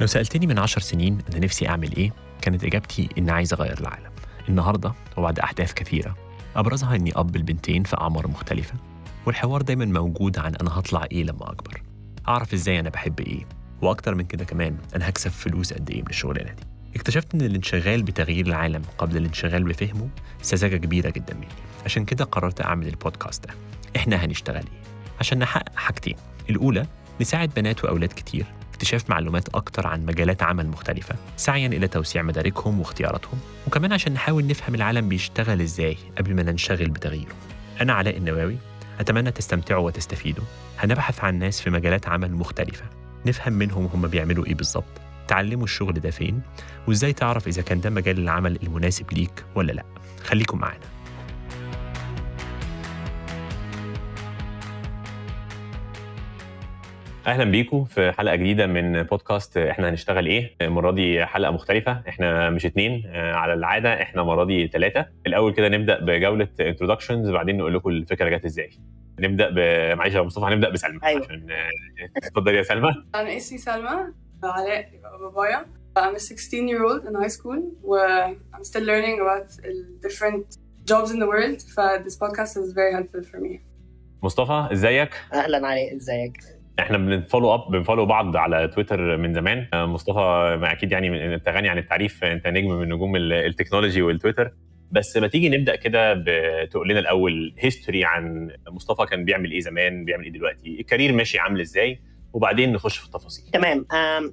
لو سألتني من عشر سنين أنا نفسي أعمل إيه كانت إجابتي إن عايز أغير العالم. النهاردة وبعد أحداث كثيرة أبرزها إني أب البنتين في أعمار مختلفة والحوار دايما موجود عن أنا هطلع إيه لما أكبر. أعرف إزاي أنا بحب إيه وأكتر من كده كمان أنا هكسب فلوس قد إيه من الشغلانة دي. اكتشفت إن الانشغال بتغيير العالم قبل الانشغال بفهمه سذاجة كبيرة جدا مني. عشان كده قررت أعمل البودكاست ده. إحنا هنشتغل إيه؟ عشان نحقق حاجتين. الأولى نساعد بنات وأولاد كتير اكتشاف معلومات أكتر عن مجالات عمل مختلفة سعيا إلى توسيع مداركهم واختياراتهم. وكمان عشان نحاول نفهم العالم بيشتغل إزاي قبل ما ننشغل بتغييره. أنا علاء النواوي أتمنى تستمتعوا وتستفيدوا. هنبحث عن ناس في مجالات عمل مختلفة نفهم منهم هم بيعملوا إيه بالظبط. تعلموا الشغل ده فين؟ وإزاي تعرف إذا كان ده مجال العمل المناسب ليك ولا لأ؟ خليكم معانا. أهلا بيكم في حلقة جديدة من بودكاست إحنا هنشتغل إيه؟ المرة دي حلقة مختلفة. إحنا مش اتنين على العادة إحنا المرة دي ثلاثة الأول كده نبدأ بجولة انتروداكشنز بعدين نقول لكم الفكرة جت إزاي. نبدأ ب معلش يا مصطفى هنبدأ بسلمى أيوة. عشان اتفضلي يا سلمى. أنا اسمي سلمى علاء يبقى بابايا. I'm a 16 year old in high school و I'm still learning about the different jobs in the world. ف this podcast is very helpful for me. مصطفى إزيك؟ أهلا علاء إزيك؟ إحنا بن follow up بن follow بعض على تويتر من زمان. آه، مصطفى أكيد يعني أنت غني عن التعريف أنت نجم من نجوم ال- ال technology والتويتر. بس ما تيجي نبدأ كده بتقول لنا الأول history عن مصطفى كان بيعمل إيه زمان بيعمل إيه دلوقتي ال career ماشي عامل إزاي وبعدين نخش في التفاصيل. تمام.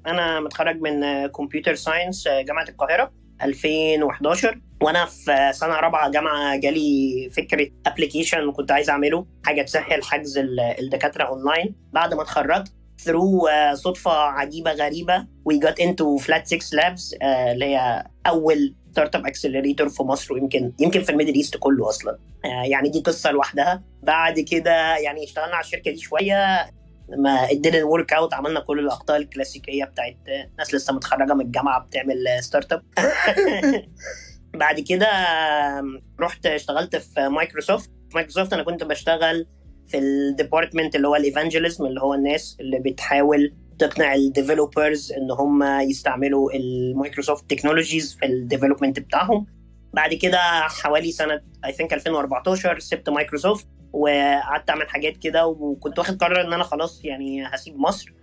أنا متخرج من computer science جامعة القاهرة. 2011 وأنا في سنة رابعة جامعة جالي فكرة application كنت عايز أعمله حاجة تسهل حجز ال- الدكاترة اونلاين بعد ما اتخرجت through صدفة عجيبة غريبة we got into Flat 6 Labs اللي هي أول startup accelerator في مصر ويمكن يمكن في ال Middle East كله أصلا. آه، يعني دي قصة لوحدها. بعد كده يعني اشتغلنا على الشركة دي شوية. ما it didn't work out. عملنا كل الأخطاء الكلاسيكية بتاعت ناس لسه متخرجة من الجامعة بتعمل startup بعد كده رحت اشتغلت في مايكروسوفت في مايكروسوفت أنا كنت بشتغل في ال department اللي هو ال evangelism اللي هو الناس اللي بتحاول تقنع ال developers إن هم يستعملوا ال Microsoft technologies في ال development بتاعهم. بعد كده حوالي سنة I think 2014 سبت مايكروسوفت وقعدت أعمل حاجات كده وكنت واخد قرار إن أنا خلاص يعني هسيب مصر.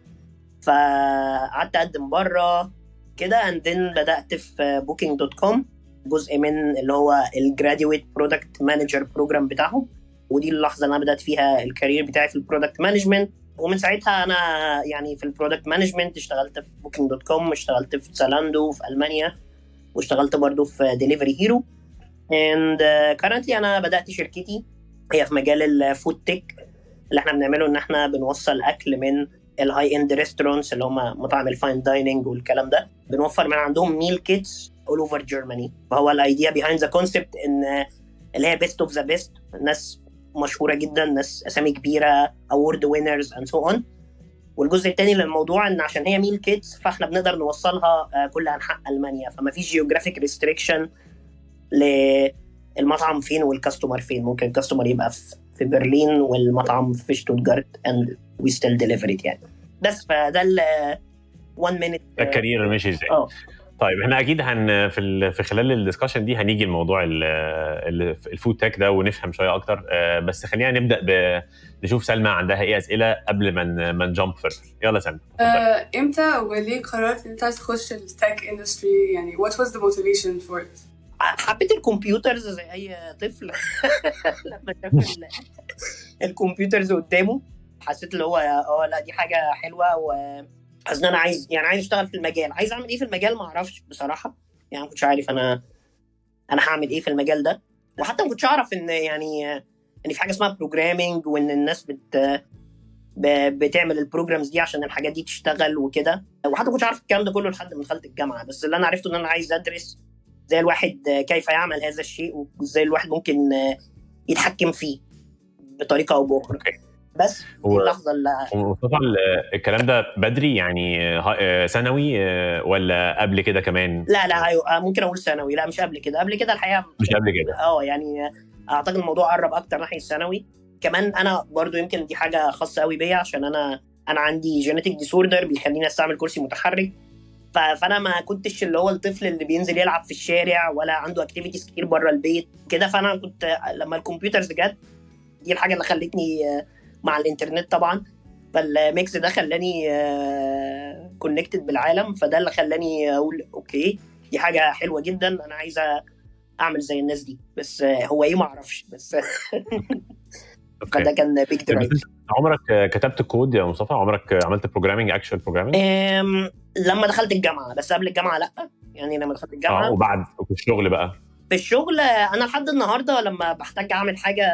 فقعدت أقدم بره كده and بدأت في Booking.com جزء من اللي هو ال graduate product manager program بتاعهم. ودي اللحظة اللي أنا بدأت فيها ال career بتاعي في ال product management ومن ساعتها أنا يعني في ال product management اشتغلت في Booking.com اشتغلت في Zalando في ألمانيا واشتغلت برضو في Delivery Hero and currently أنا بدأت شركتي هي في مجال ال food tech اللي إحنا بنعمله إن إحنا بنوصل أكل من ال high end restaurants اللي هم مطاعم ال fine dining والكلام ده. بنوفر من عندهم meal kits all over Germany فهو ال idea behind the concept إن اللي هي best of the best ناس مشهورة جدا ناس أسامي كبيرة award winners and so on والجزء الثاني للموضوع إن عشان هي meal kits فإحنا بنقدر نوصلها آه، كل أنحاء ألمانيا. فما فيش geographic restriction للمطعم فين وال customer فين. ممكن ال customer يبقى في في برلين والمطعم في شتوتجارت and we still deliver it يعني. بس فده ال 1 minute ال career ماشي إزاي؟ آه. طيب إحنا أكيد هن في ال... في خلال ال discussion دي هنيجي لموضوع ال... ال- ال food tech ده ونفهم شوية أكتر. آه، بس خلينا نبدأ ب... نشوف سلمى عندها إيه أسئلة قبل ما ما ن jump further يلا سلمى. آه، إمتى وليه قررت إن أنت عايز تخش ال tech industry يعني what was the motivation for it حبيت ال computers زي أي طفل. لما شاف ال- ال computers قدامه حسيت اللي هو آه لا دي حاجة حلوة و أنا عايز يعني عايز أشتغل في المجال. عايز أعمل إيه في المجال ما أعرفش بصراحة. يعني ما كنتش عارف أنا أنا هعمل إيه في المجال ده. وحتى ما كنتش أعرف إن يعني إن في حاجة اسمها programming وإن الناس بت بتعمل ال programs دي عشان الحاجات دي تشتغل وكده. وحتى ما كنتش عارف الكلام ده كله لحد ما دخلت الجامعة. بس اللي أنا عرفته إن أنا عايز أدرس إزاي الواحد كيف يعمل هذا الشيء وازاي الواحد ممكن يتحكم فيه بطريقة أو بأخرى. بس هو- اللحظة اللي الكلام ده بدري يعني آه، ثانوي آه، ولا قبل كده كمان؟ لا لا أيوة ممكن أقول ثانوي لا مش قبل كده. قبل كده الحقيقة مش قبل كده. آه يعني أعتقد الموضوع قرب أكتر ناحية الثانوي كمان أنا برضو يمكن دي حاجة خاصة قوي بيا عشان أنا أنا عندي جينيتك ديسوردر بيخليني أستعمل كرسي متحرك فانا ما كنتش اللي هو الطفل اللي بينزل يلعب في الشارع ولا عنده activities كتير بره البيت كده. فانا كنت لما ال computers جت دي الحاجة اللي خلتني مع الإنترنت طبعا. فال mix ده خلاني connected بالعالم. فده اللي خلاني أقول okay دي حاجة حلوة جدا. أنا عايزه أعمل زي الناس دي. بس هو إيه؟ ما أعرفش. بس فده كان big drive عمرك كتبت كود يا مصطفى؟ عمرك عملت programming actual programming لما دخلت الجامعة بس قبل الجامعة لأ. يعني لما دخلت الجامعة آه وبعد في الشغل بقى. في الشغل أنا لحد النهارده لما بحتاج أعمل حاجة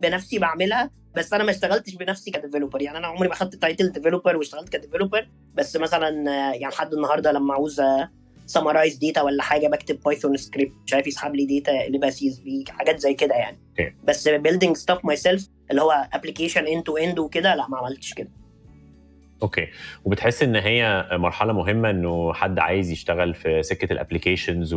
بنفسي بعملها بس أنا ما اشتغلتش بنفسي ك developer يعني أنا عمري ما خدت title developer واشتغلت ك developer بس مثلا يعني لحد النهارده لما عاوز summarize data ولا حاجة بكتب Python script مش عارف يسحب لي data ل CS في حاجات زي كده يعني. okay. بس building stuff myself اللي هو application end to end وكده لأ ما عملتش كده. Okay. وبتحس إن هي مرحلة مهمة إنه حد عايز يشتغل في سكة ال applications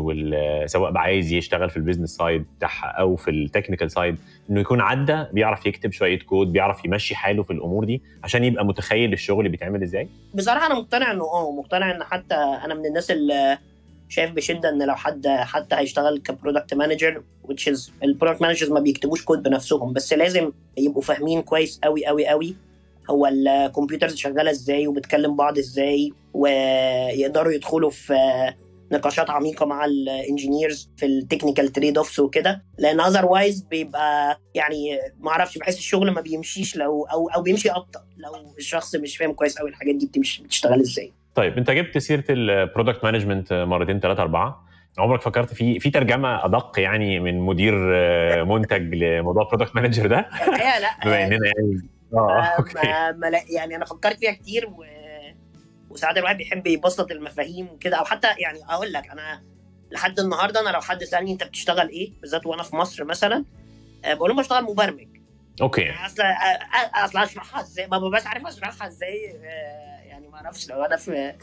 سواء بقى عايز يشتغل في ال business side بتاعها أو في ال technical side إنه يكون عدى بيعرف يكتب شوية كود بيعرف يمشي حاله في الأمور دي عشان يبقى متخيل الشغل بيتعمل إزاي؟ بصراحة أنا مقتنع إنه آه مقتنع إن حتى أنا من الناس اللي شايف بشدة إن لو حد حتى هيشتغل ك product manager which is ال product managers ما بيكتبوش كود بنفسهم بس لازم يبقوا فاهمين كويس قوي قوي قوي هو ال computers شغالة إزاي وبتكلم بعض إزاي ويقدروا يدخلوا في نقاشات عميقة مع ال engineers في ال technical trade-offs وكده. لأن otherwise بيبقى يعني ما أعرفش بحس الشغل ما بيمشيش لو أو أو بيمشي ابطا لو الشخص مش فاهم كويس قوي الحاجات دي بتمشي بتشتغل إزاي. طيب أنت جبت سيرة ال product management مرتين ثلاثة أربعة. عمرك فكرت في في ترجمة أدق يعني من مدير منتج لموضوع product manager ده؟ لا بما إننا يعني آه okay ما ما يعني أنا فكرت فيها كتير و... وساعات الواحد بيحب يبسط المفاهيم وكده أو حتى يعني أقول لك أنا لحد النهارده أنا لو حد سألني أنت بتشتغل إيه بالذات وأنا في مصر مثلا بقول لهم بشتغل مبرمج okay أصل أصل أشرحها إزاي ما ببقاش عارف أشرحها إزاي يعني ما أعرفش لو أنا في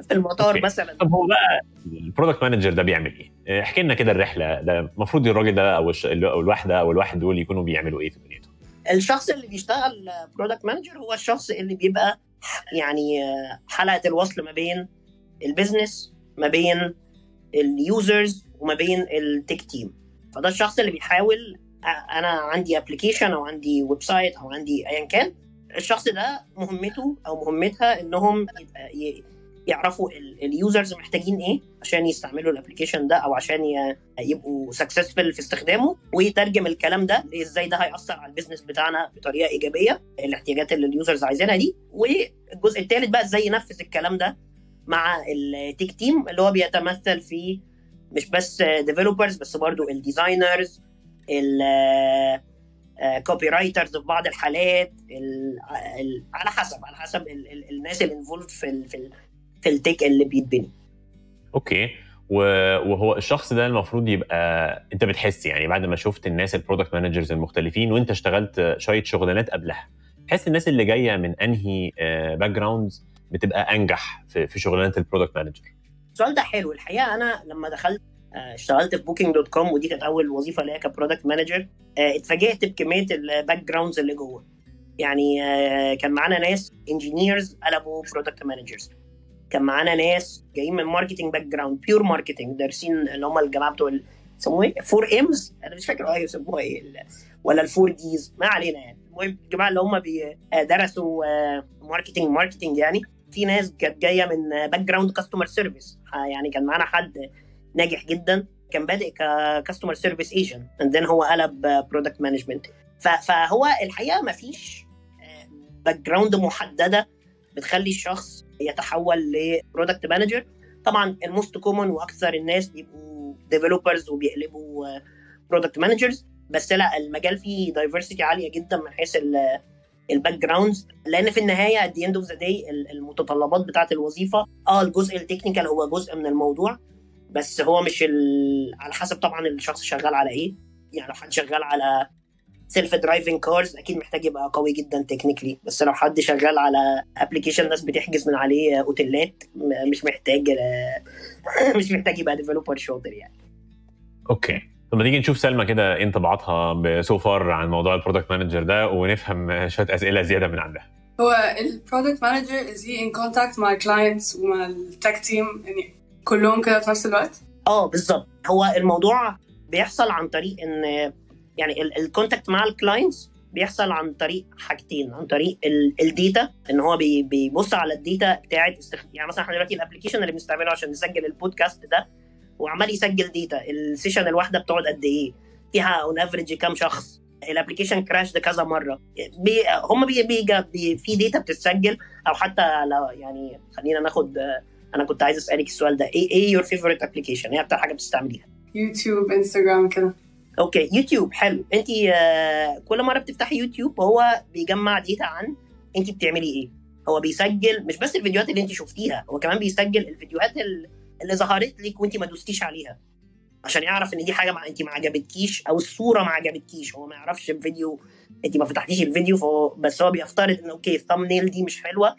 في المطار okay. مثلا طب هو بقى ال product manager ده بيعمل إيه؟ احكي لنا كده الرحلة ده المفروض الراجل ده أو أو الواحدة أو الواحد دول يكونوا بيعملوا إيه في دنيتهم؟ الشخص اللي بيشتغل product manager هو الشخص اللي بيبقى يعني حلقة الوصل ما بين ال business ما بين ال users وما بين ال tech team فده الشخص اللي بيحاول أنا عندي application أو عندي website أو عندي ايا كان الشخص ده مهمته أو مهمتها إنهم يعرفوا ال users محتاجين إيه عشان يستعملوا ال application ده أو عشان يبقوا successful في استخدامه ويترجم الكلام ده إزاي ده هيأثر على ال business بتاعنا بطريقة إيجابية الاحتياجات اللي ال users عايزينها دي. والجزء الثالث بقى إزاي ينفذ الكلام ده مع ال tech team اللي هو بيتمثل في مش بس developers بس برضو ال designers copywriters في بعض الحالات ال ال على حسب على حسب ال ال الناس اللي involved في في ال tech اللي بيتبني. Okay. وهو الشخص ده المفروض يبقى أنت بتحس يعني بعد ما شفت الناس ال product managers المختلفين وأنت اشتغلت شوية شغلانات قبلها تحس الناس اللي جاية من أنهي backgrounds بتبقى أنجح في, في شغلانة ال product manager السؤال ده حلو. الحقيقة أنا لما دخلت اشتغلت في Booking.com ودي كانت أول وظيفة ليا ك product manager اتفاجئت بكمية ال backgrounds اللي جوه. يعني كان معانا ناس engineers قلبوا product managers كان معانا ناس جايين من marketing background pure marketing دارسين اللي هم الجماعة بتوع يسموه إيه؟ 4 Ms أنا مش فاكر إيه يسموها إيه؟ ولا ال four Ds ما علينا يعني. المهم الجماعة اللي هم درسوا marketing marketing يعني. في ناس كانت جاية من background customer service يعني كان معانا حد ناجح جدا. كان بادئ ك customer service agent and هو قلب product management فهو الحقيقة ما فيش background محددة بتخلي الشخص يتحول ل product manager طبعا ال most common وأكثر الناس بيبقوا developers وبيقلبوا product managers بس لا المجال فيه diversity عالية جدا من حيث ال backgrounds لأن في النهاية at end of the day المتطلبات بتاعة الوظيفة آه الجزء ال technical هو جزء من الموضوع. بس هو مش. على حسب طبعا الشخص شغال على إيه. يعني لو حد شغال على self-driving cars أكيد محتاج يبقى قوي جدا technically بس لو حد شغال على application ناس بتحجز من عليه أوتيلات مش محتاج مش محتاج يبقى developer شاطر يعني. Okay. طب ما تيجي نشوف سلمى كده انطباعاتها so far عن موضوع ال product manager ده ونفهم شوية أسئلة زيادة من عندها. هو ال product manager is he in contact مع clients ومع ال tech team يعني كلهم كده في نفس الوقت؟ آه بالظبط. هو الموضوع بيحصل عن طريق إن يعني ال contact مع ال clients بيحصل عن طريق حاجتين عن طريق ال data إن هو بي- بيبص على ال data بتاعت استخ... يعني مثلا إحنا دلوقتي ال application اللي بنستعمله عشان نسجل البودكاست ده وعمال يسجل data ال session الواحدة بتقعد قد إيه؟ فيها on average كام شخص؟ ال application crash ده كذا مرة. بي هم بي بي بي في data بتتسجل أو حتى لو يعني خلينا ناخد أنا كنت عايز أسألك السؤال ده إيه إيه your favorite application إيه أكتر حاجة بتستعمليها؟ يوتيوب انستغرام كده. okay يوتيوب حلو. أنت كل مرة بتفتحي يوتيوب هو بيجمع data عن أنت بتعملي إيه. هو بيسجل مش بس الفيديوهات اللي أنت شفتيها هو كمان بيسجل الفيديوهات ال- اللي ظهرت لك وأنت ما دوستيش عليها. عشان يعرف إن دي حاجة ما أنت ما عجبتكيش أو الصورة ما عجبتكيش. هو ما يعرفش الفيديو أنت ما فتحتيش الفيديو فهو بس هو بيفترض إن okay ال thumbnail دي مش حلوة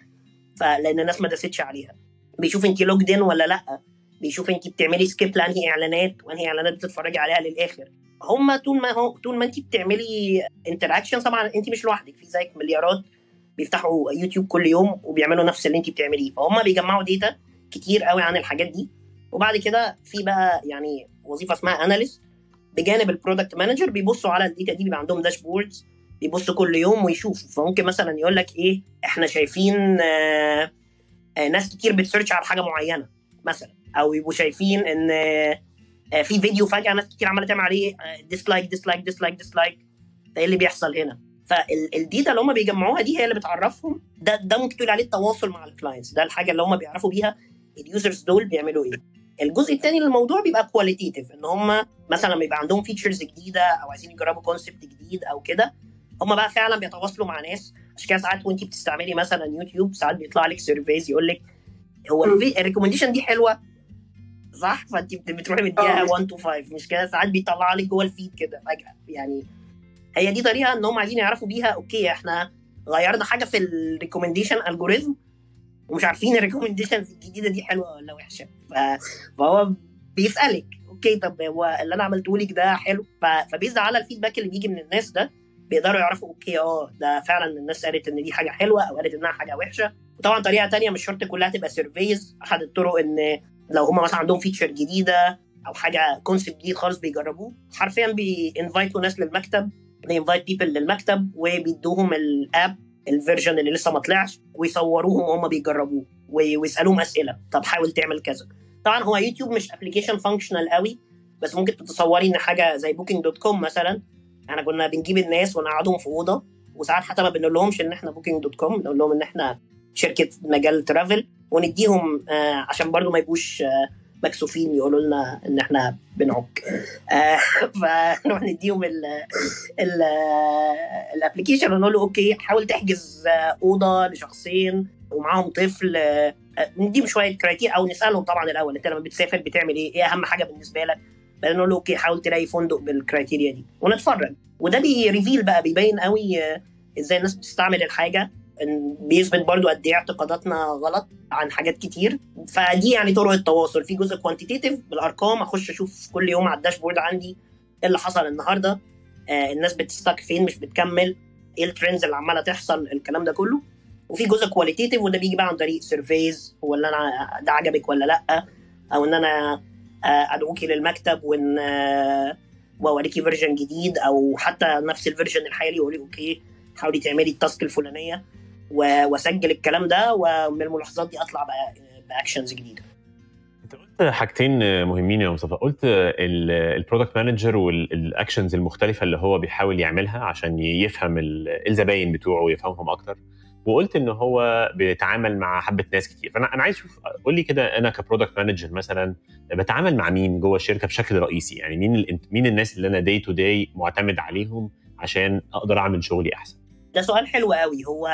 فلان الناس ما داستش عليها. بيشوف أنت logged in ولا لأ؟ بيشوف أنت بتعملي skip لأنهي إعلانات وأنهي إعلانات بتتفرجي عليها للآخر. هم طول ما هو طول ما انت بتعملي interaction طبعا انت مش لوحدك في زيك مليارات بيفتحوا يوتيوب كل يوم وبيعملوا نفس اللي انت بتعمليه. فهم بيجمعوا data كتير قوي عن الحاجات دي. وبعد كده في بقى يعني وظيفة اسمها analyst بجانب ال product manager بيبصوا على ال data دي بيبقى عندهم dashboards بيبصوا كل يوم ويشوفوا. فممكن مثلا يقول لك إيه إحنا شايفين آه آه ناس كتير بت search على حاجة معينة مثلا. أو يبقوا شايفين إن آه، في فيديو فجأة ناس كتير عمالة تعمل عليه dislike dislike dislike dislike ده إيه اللي بيحصل هنا؟ فال data اللي هم بيجمعوها دي هي اللي بتعرفهم. ده ده ممكن تقول عليه التواصل مع ال clients ده الحاجة اللي هم بيعرفوا بيها ال users دول بيعملوا إيه. الجزء الثاني للموضوع بيبقى qualitative إن هم مثلا لما يبقى عندهم features جديدة أو عايزين يجربوا concept جديد أو كده هم بقى فعلا بيتواصلوا مع ناس. عشان كده ساعات وانت بتستعملي مثلا يوتيوب ساعات بيطلع لك surveys يقول لك هو ال recommendation دي حلوة صح؟ فانت بت- بتروحي مديها آه. 1 to 5 مش كده؟ ساعات بيطلع لك جوه ال feed كده. فجاه يعني هي دي طريقة إن هم عايزين يعرفوا بيها okay إحنا غيرنا حاجة في ال recommendation algorithm ومش عارفين ال recommendation الجديدة دي حلوة ولا وحشة. فهو بيسألك okay طب هو اللي أنا عملته لك ده حلو؟ ف based على ال feedback اللي بيجي من الناس ده بيقدروا يعرفوا okay آه ده فعلا الناس قالت إن دي حاجة حلوة أو قالت إنها حاجة وحشة. وطبعا طريقة تانية مش شرط كلها تبقى surveys أحد الطرق إن لو هم مثلا عندهم feature جديدة أو حاجة concept جديد خالص بيجربوه حرفيا بي invite وا ناس للمكتب بي invite people للمكتب وبيدوهم ال app ال version اللي لسه ما طلعش ويصوروهم وهم بيجربوه وي- ويسألوهم أسئلة. طب حاول تعمل كذا. طبعا هو يوتيوب مش application functional قوي بس ممكن تتصوري إن حاجة زي Booking.com مثلا إحنا كنا بنجيب الناس ونقعدهم في أوضة وساعات حتى ما بنقول لهمش إن إحنا Booking.com بنقول لهم إن إحنا شركة مجال travel ونديهم آه عشان برضو ما يبقوش آه مكسوفين يقولوا لنا إن إحنا بنعك. آه فنروح نديهم ال ال ال application ونقول له okay حاول تحجز أوضة لشخصين ومعاهم طفل. نديهم شوية criteria أو نسألهم طبعا الأول أنت لما بتسافر بتعمل إيه؟ إيه أهم حاجة بالنسبة لك؟ بعدين نقول له okay حاول تلاقي فندق بال criteria دي. ونتفرج. وده بي reveal بقى بيبين قوي إزاي الناس بتستعمل الحاجة. بيثبت برضو قد إيه اعتقاداتنا غلط عن حاجات كتير. فدي يعني طرق التواصل. في جزء quantitative بالأرقام أخش أشوف كل يوم على ال dashboard عندي إيه اللي حصل النهارده آه الناس بت stuck فين مش بتكمل إيه ال trends اللي عمالة تحصل الكلام ده كله. وفي جزء qualitative وده بيجي بقى عن طريق surveys هو اللي أنا ده عجبك ولا لأ؟ أو إن أنا آه، أدعوكي للمكتب وإن آه، وأوريكي version جديد أو حتى نفس ال version الحالي واقول okay حاولي تعملي ال task الفلانية. واسجل الكلام ده ومن الملاحظات دي اطلع ب actions جديدة. انت قلت حاجتين مهمين يا مصطفى. قلت ال product manager وال actions المختلفة اللي هو بيحاول يعملها عشان يفهم ال- الزباين بتوعه ويفهمهم أكتر. وقلت إن هو بيتعامل مع حبة ناس كتير. فأنا أنا عايز أشوف قول لي كده أنا ك product manager مثلا بتعامل مع مين جوه الشركة بشكل رئيسي؟ يعني مين مين الناس اللي أنا day to day معتمد عليهم عشان أقدر أعمل شغلي أحسن؟ ده سؤال حلو قوي. هو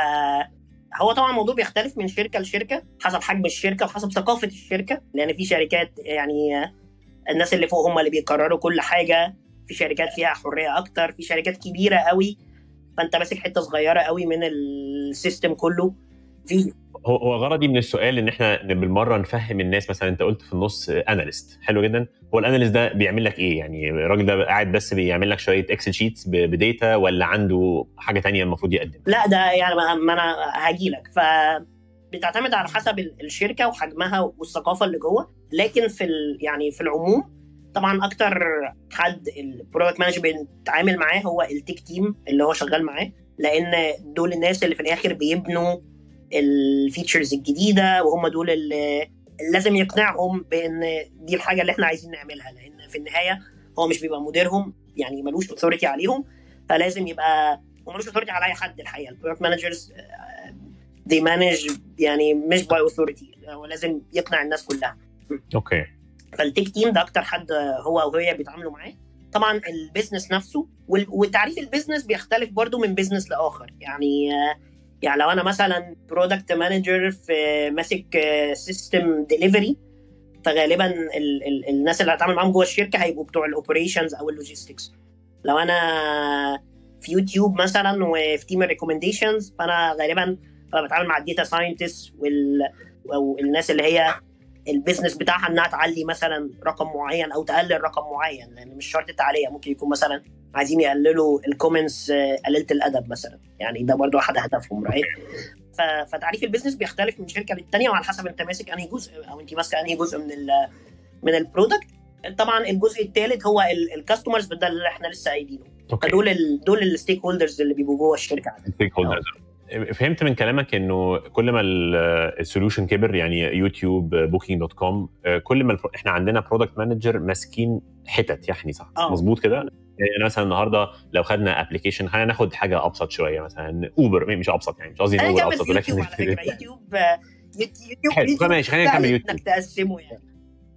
هو طبعا الموضوع بيختلف من شركة لشركة حسب حجم الشركة وحسب ثقافة الشركة لأن في شركات يعني الناس اللي فوق هم اللي بيقرروا كل حاجة في شركات فيها حرية أكتر في شركات كبيرة قوي. فأنت ماسك حتة صغيرة قوي من ال system كله. في هو هو غرضي من السؤال إن إحنا بالمرة نفهم الناس مثلا أنت قلت في النص analyst حلو جدا. هو ال analyst ده بيعمل لك إيه؟ يعني الراجل ده قاعد بس بيعمل لك شوية Excel sheets ب data ولا عنده حاجة تانية المفروض يقدم؟ لا ده يعني ما أنا هاجي لك. ف بتعتمد على حسب ال- الشركة وحجمها والثقافة اللي جوه. لكن في. يعني في العموم طبعا أكتر حد ال product manager بيتعامل معاه هو ال tech team اللي هو شغال معاه. لأن دول الناس اللي في الآخر بيبنوا ال features الجديدة وهم دول اللي لازم يقنعهم بإن دي الحاجة اللي إحنا عايزين نعملها لأن في النهاية هو مش بيبقى مديرهم يعني ملوش authority عليهم فلازم يبقى وملوش authority على أي حد الحقيقة. ال product managers they manage يعني مش by authority هو لازم يقنع الناس كلها. okay. فال tech team ده أكتر حد هو أو هي بيتعاملوا معاه. طبعا ال business نفسه وتعريف ال business بيختلف برضو من business لآخر. يعني آه، يعني لو أنا مثلا product manager في ماسك system delivery فغالبا ال ال الناس اللي هتعامل معاهم جوه الشركة هيبقوا بتوع ال operations أو ال logistics لو أنا في يوتيوب مثلا وفي team ال recommendations فأنا غالبا ببقى بتعامل مع ال data scientist وال أو الناس اللي هي ال business بتاعها إنها تعلي مثلا رقم معين أو تقلل رقم معين لأن مش شرط التعلية ممكن يكون مثلا عايزين يقللوا ال comments قليلة الأدب مثلا. يعني ده برضو احد اهدافهم right فتعريف ال business بيختلف من شركة للتانية وعلى حسب انت ماسك انهي جزء أو انت ماسكة انهي جزء من ال من ال product طبعا الجزء الثالث هو ال customers ده اللي إحنا لسه قايلينه. فدول ال دول ال stakeholders اللي بيبقوا جوه الشركة. stakeholders فهمت من كلامك إنه كل ما ال solution كبر يعني يوتيوب Booking.com كل ما إحنا عندنا product manager ماسكين حتت يعني صح؟ آه. مظبوط كده؟ يعني مثلا النهارده لو خدنا application خلينا ناخد حاجة أبسط شوية مثلا Uber مش أبسط يعني مش قصدي Uber أبسط ولكن YouTube YouTube حلو، يوتيوب ماشي، خلينا نكمل يوتيوب. إنك تقسمه يعني.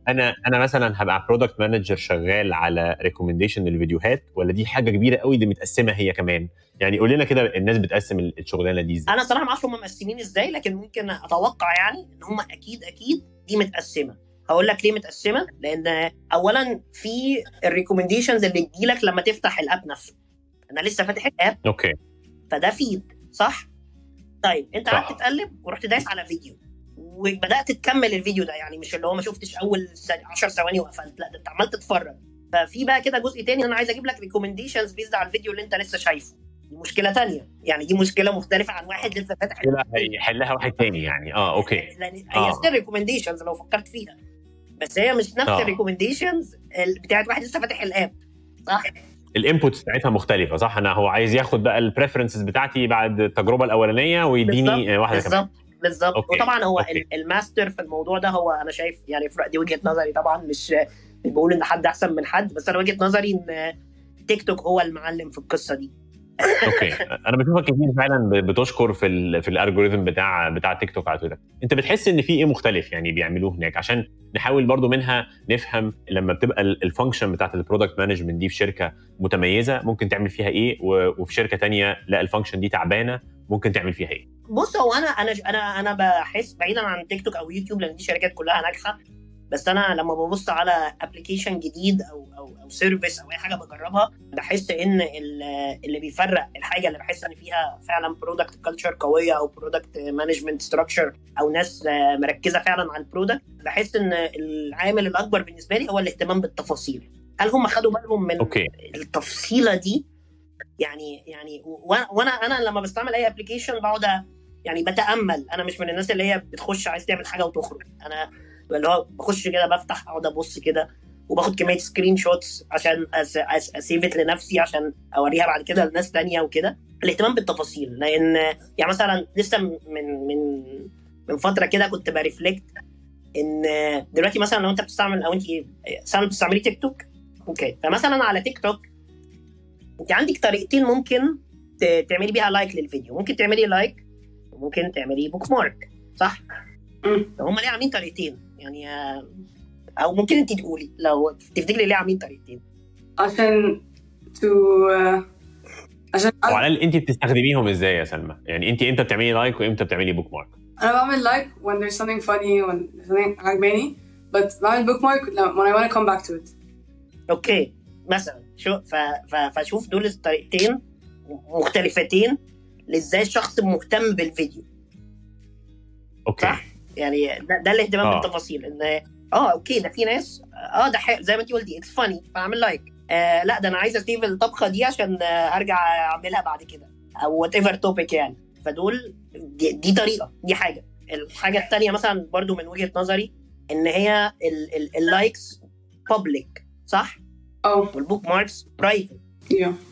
أنا أنا مثلا هبقى product manager شغال على recommendation للفيديوهات ولا دي حاجة كبيرة قوي دي متقسمة هي كمان؟ يعني قول لنا كده الناس بتقسم الشغلانة دي إزاي؟ أنا صراحة ما أعرفش هم مقسمين إزاي لكن ممكن أتوقع يعني إن هم أكيد أكيد دي متقسمة. هقول لك ليه متقسمة؟ لأن اولا في ال recommendations اللي تجيلك لما تفتح ال app نفسه. أنا لسه فاتح الاب okay. فده feed صح؟ طيب أنت. قعدت تقلب ورحت دايس على فيديو وبدأت تكمل الفيديو ده يعني مش اللي هو ما شفتش أول 10 ثواني وقفلت لأ ده أنت عمال تتفرج. ففي بقى كده جزء تاني أنا عايز أجيب لك recommendations based على الفيديو اللي أنت لسه شايفه. دي مشكلة تانية. يعني دي مشكلة مختلفة عن واحد لسه فاتح كده هيحلها واحد تاني يعني. آه okay. لأن هي آه. recommendations لو فكرت فيها. بس هي مش نفس آه. ال recommendations بتاعت واحد لسه فاتح ال app صح؟ ال inputs بتاعتها مختلفة صح؟ أنا هو عايز ياخد بقى ال preferences بتاعتي بعد التجربة الأولانية ويديني بالظبط، آه، واحدة كمان. بالظبط بالظبط. وطبعا هو okay. ال- الماستر في الموضوع ده هو أنا شايف يعني دي وجهة نظري طبعا مش مش بقول إن حد أحسن من حد بس أنا وجهة نظري إن تيك توك هو المعلم في القصة دي. okay. أنا بشوفك كتير فعلا بتشكر في ال في ال algorithm بتاع بتاع تيك توك على تويتر انت بتحس ان في إيه مختلف يعني بيعملوه هناك؟ عشان نحاول برضو منها نفهم لما بتبقى ال function بتاعت ال product management دي في شركة متميزة ممكن تعمل فيها إيه؟ وفي شركة تانية لا ال function دي تعبانة ممكن تعمل فيها إيه؟ بص هو أنا أنا أنا أنا بحس بعيدا عن تيك توك أو يوتيوب لأن دي شركات كلها ناجحة. بس أنا لما ببص على application جديد أو أو أو service أو أي حاجة بجربها بحس إن ال- اللي بيفرق الحاجة اللي بحس إن فيها فعلا product culture قوية أو product management structure أو ناس مركزة فعلا على ال product بحس إن العامل الأكبر بالنسبة لي هو الاهتمام بالتفاصيل. هل هم خدوا بالهم من okay. التفصيلة دي؟ يعني يعني وأنا أنا لما بستعمل أي application بقعد يعني بتأمل. أنا مش من الناس اللي هي بتخش عايز تعمل حاجة وتخرج. أنا اللي هو بخش كده بفتح اقعد ابص كده وباخد كمية screenshots عشان أس- أس- أ save لنفسي عشان اوريها بعد كده لناس تانية وكده. الاهتمام بالتفاصيل لأن يعني مثلا لسه من من من فترة كده كنت ب reflect إن دلوقتي مثلا لو أنت بتستعمل أو أنت مثلا بتستعملي TikTok okay. فمثلا على تيك توك أنت عندك طريقتين ممكن تعملي بيها like للفيديو. ممكن تعملي like وممكن تعملي bookmark صح. هم ليه عاملين طريقتين؟ يعني آه، أو ممكن أنت تقولي لو تفتكري ليه عاملين طريقتين. عشان to uh, عشان وعلى الأقل أنت بتستخدميهم إزاي يا سلمى؟ يعني أنت إمتى بتعملي like وإمتى بتعملي bookmark أنا بعمل like when there's something funny when there's something عجباني but بعمل bookmark لما- when I want to come back to it. okay. مثلا شو ف... ف... فشوف دول الطريقتين مختلفتين لإزاي الشخص مهتم بالفيديو. okay. صح؟ يعني ده, ده الاهتمام آه. بالتفاصيل إن آه okay ده في ناس آه ده زي ما انت قلتي it's funny فاعمل like آه لا ده أنا عايز أ save الطبخة دي عشان آه أرجع أعملها بعد كده أو whatever topic يعني. فدول دي, دي طريقة دي حاجة. الحاجة الثانية مثلا برضو من وجهة نظري إن هي ال- ال- ال likes public صح؟ آه وال bookmarks private